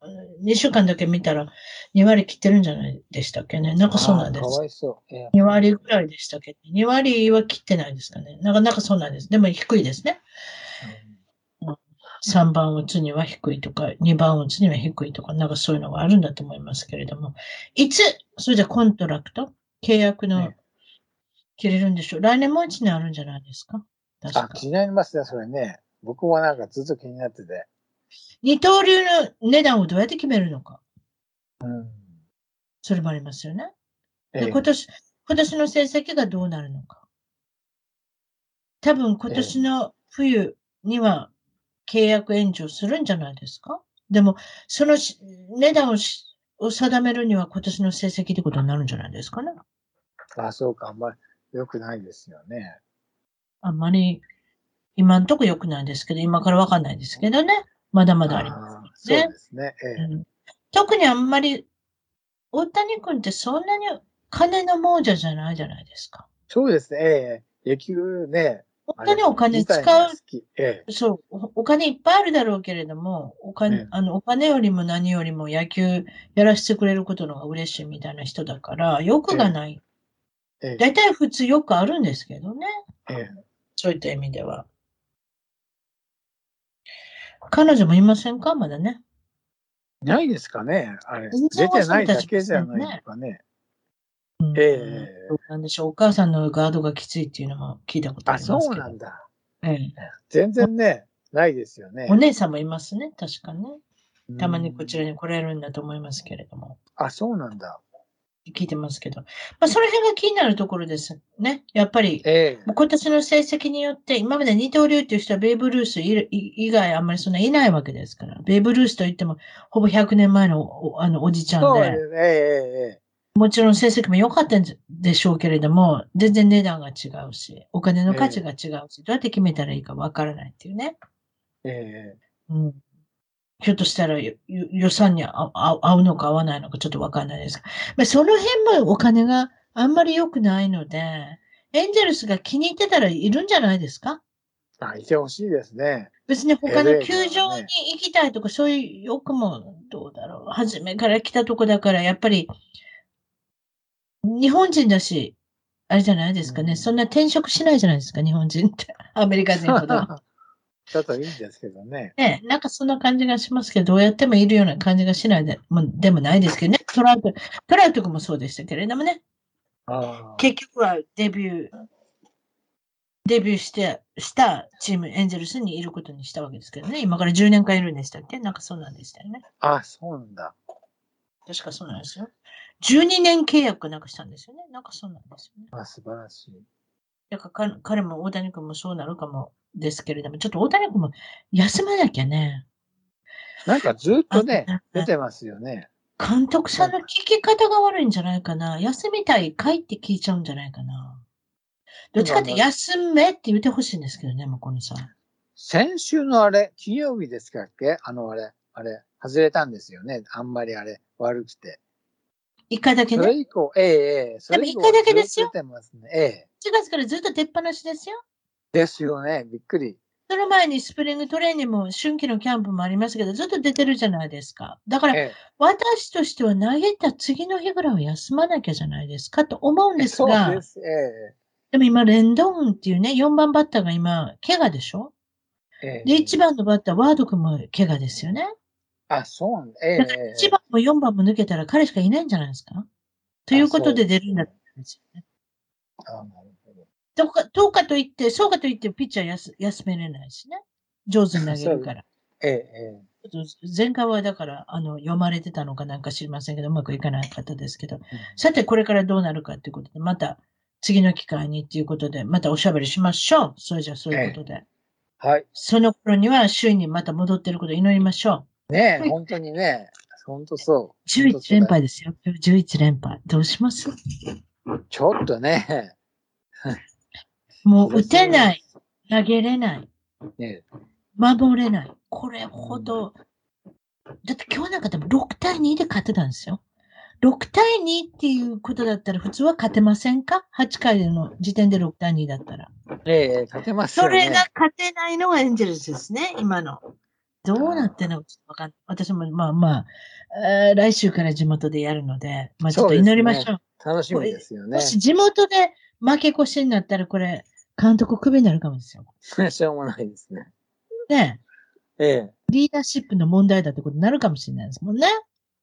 2週間だけ見たら2割切ってるんじゃないでしたっけね。なんかそうなんです
あーかわ。いそう。え
2割ぐらいでしたっけ ?2 割は切ってないですかね。なかなかそうなんです。でも低いですね。3番打つには低いとか、2番打つには低いとか、なんかそういうのがあるんだと思いますけれども。いつ、それじゃ contract？契約の
ね
切れるんでしょう。来年もう1年あるんじゃないですか？確
あ、
か。
気になりますね、それね。僕もなんかずっと気になってて。
二刀流の値段をどうやって決めるのか。
うん。
それもありますよね。で、
ええ
今年、今年の成績がどうなるのか。多分今年の冬には契約延長するんじゃないですか？でも、そのし値段をしを定めるには今年の成績ってことになるんじゃないですかね？
あ、そうか、あんまり良くないですよね。
あんまり、今んとこ良くないですけど、今からわかんないですけどね。まだまだありますね
そう。ですね。ええ
うん特にあんまり、大谷君ってそんなに金の亡者じゃないじゃないですか。
そうですね。ええ野球ね。
本当にお金使う。
ええ
そう、おお金いっぱいあるだろうけれども、お金、
ええ
あの、お金よりも何よりも野球やらせてくれることの方が嬉しいみたいな人だから、欲がない。
ええ
だいたい普通よくあるんですけどね。
ええ
そういった意味では。彼女もいませんか？まだね。
ないですかね。あれ。出てないだけじゃないのかね。
うん
ええ
どうなんでしょう。お母さんのガードがきついっていうのも聞いたことあ
あ、
りますけど。
そうなんだ。
ええ
全然ね、ないですよね
お。姉さんもいますね。確かね。たまにこち
ら。
らに来られるんだと思いますけれども。
あ、そうなんだ。
聞いてますけど。まあ、その辺が気になるところですね。やっぱり、
え
今年の成績によって、今まで二刀流っていう人はベーブ・ルース以以外あんまりそんないないわけですから。ベーブ・ルースといっても、ほぼ100年前のおあのおじちゃんで、
です。え
もちろん成績も良かったんでしょうけれども、全然値段が違うし、お金の価値が違うし、どうやって決めたらいいかわからないっていうね。
えええ
うんひょっとしたら予算に合うのか合わないのかちょっとわかんないですが、まあ、その辺もお金があんまり良くないので、エンゼルスが気に入ってたらいるんじゃないですか？
あ、いてほしいですね。
別に他の球場に行きたいとか、そういう欲もどうだろう。初めから来たとこだから、やっぱり、日本人だし、あれじゃないですかね。
うん
そんな転職しないじゃないですか、日本人って。アメリカ人ほど。
ちょっといいんですけどね。
ね、なんかそんな感じがしますけど、どうやってもいるような感じがしないでもでもないですけどね。トラウト、トラウト君もそうでしたけれどもね。結局はデビュー、デビューして、したチーム、エンゼルスにいることにしたわけですけどね。今から10年間いるんでしたっけ？なんかそうなんでしたよね。
あ、そうなんだ。
確かそうなんですよ。12年契約なんかしたんですよね。なんかそうなんですよね。
あ、素晴らしい。
だからか彼も大谷君もそうなるかもですけれども、ちょっと大谷君も休まなきゃね。
なんかずっとね
あ、
出てますよね。
監督さんの聞き方が悪いんじゃないかな。休みたいかいって聞いちゃうんじゃないかな。どっちかって休めって言ってほしいんですけどね、もうこのさん。
先週のあれ、金曜日ですかっけ？あのあれ、あれ、外れたんですよね。あんまりあれ、悪くて。
一回だけね。
それ以降、ええええそれ以降
一回だけですよ
出てますね。ええ
4月からずっと出っ放しですよ。
ですよね。びっくり。
その前にスプリングトレーニングも春季のキャンプもありますけど、ずっと出てるじゃないですか。だから、
え
私としては投げた次の日ぐらいは休まなきゃじゃないですかと思うん
え そう
ですが、
です。え
でも今、レンドーンっていうね、4番バッターが今、怪我でしょ？
えええ
で、1番のバッター、ワード君も怪我ですよね。
あ、そうなんだ。ええ
だから1番も4番も抜けたら彼しかいないんじゃないですか？ということで出るんだったんですよね。
あ。
とか、とかといって、そうかといってピッチャーやす休めれないしね。上手に投げるから。
ええ
前回はだから、あの、読まれてたのか なんか知りませんけど、うまくいかなかったですけど、
うん
さてこれからどうなるかということで、また次の機会にっていうことで、またおしゃべりしましょう。それじゃあそういうことで。
はい。
その頃には首位にまた戻っていることを祈りましょ
ねえ、本当にね。本当そう。
う。11連敗ですよ。11連敗。どうします？
ちょっとね。
もう打てない、投げれない、
ね
守れない。これほど、だって今日なんかでも6対2で勝てたんですよ。6対2っていうことだったら普通は勝てませんか ?8 回の時点で6対2だったら。
ええ勝てますよね。
それが勝てないのがエンジェルスですね、今の。どうなってんのかちょっとわかんない。私もまあまあ、えー来週から地元でやるので、まあちょっと祈りましょう。
楽しみですよね
も。し地元で負け越しになったらこれ、監督クビになるかもですよ。
しょうもないですね。
ね
ええ。
リーダーシップの問題だってことになるかもしれないですもんね。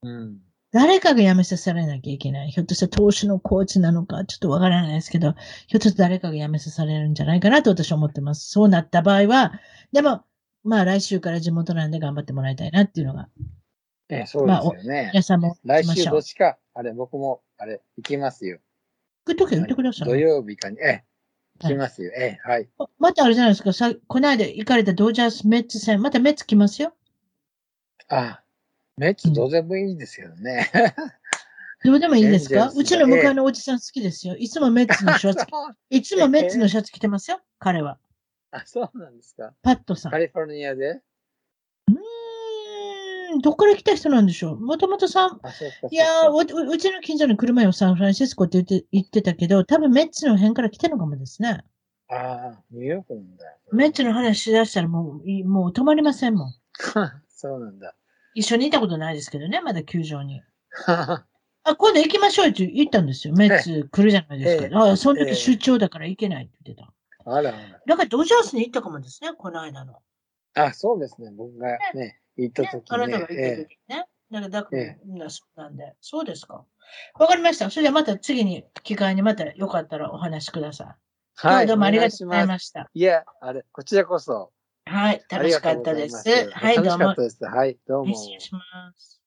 うん。
誰かが辞めさせられなきゃいけない。ひょっとしたら投手のコーチなのか、ちょっとわからないですけど、ひょっとしたら誰かが辞めさせられるんじゃないかなと私は思ってます。そうなった場合は、でも、まあ来週から地元なんで頑張ってもらいたいなっていうのが、
ええ、そうですよね。
皆さんも
来週。どっちか、あれ、僕も、あれ、行きますよ。
行くときは言ってください。
土曜日かに、ええ、行きますよ。ええ、はい。
またあれじゃないですか、さこの間行かれたドジャースメッツ戦、またメッツ来ますよ。
あ、メッツどうでもいいですよね。
どうでもいいですか？うちの向かいのおじさん好きですよ。いつもメッツのシャツ、いつもメッツのシャツ着てますよ、彼は。
あ、そうなんですか。
パットさん。
カリフォルニアで？
うーん、どっから来た人なんでしょうもともとさ、
あ、そうかそうか。
いやーう、ちの近所の車よ、サンフランシスコって言って言ってたけど、多分メッツの辺から来てるのかもですね。
ああ、ニューヨークなんだ。
メッツの話しだしたらもうい、もう止まりませんもん。
そうなんだ。
一緒にいたことないですけどね、まだ球場に。あ、今度行きましょうって言ったんですよ。メッツ来るじゃないですか。
ええ
あ、その
ええ
時出張だから行けないって言ってた。
あらあ
だからドジャースに行ったかもですね、この間の。
ら。あ、そうですね。僕がね、行った
ね
時、
あなたが行った
ね。
時ね。だから、だから、
え
なそうなんで。そうですか。わかりました。それではまた次に、機会にまたよかったらお話しください。はどうもありがとうござい
す。
ました。
いや、あれ、こちらこそ。
はい、楽しかったです。はい、どうも
楽しかった。です。はい、どうも。
失礼します。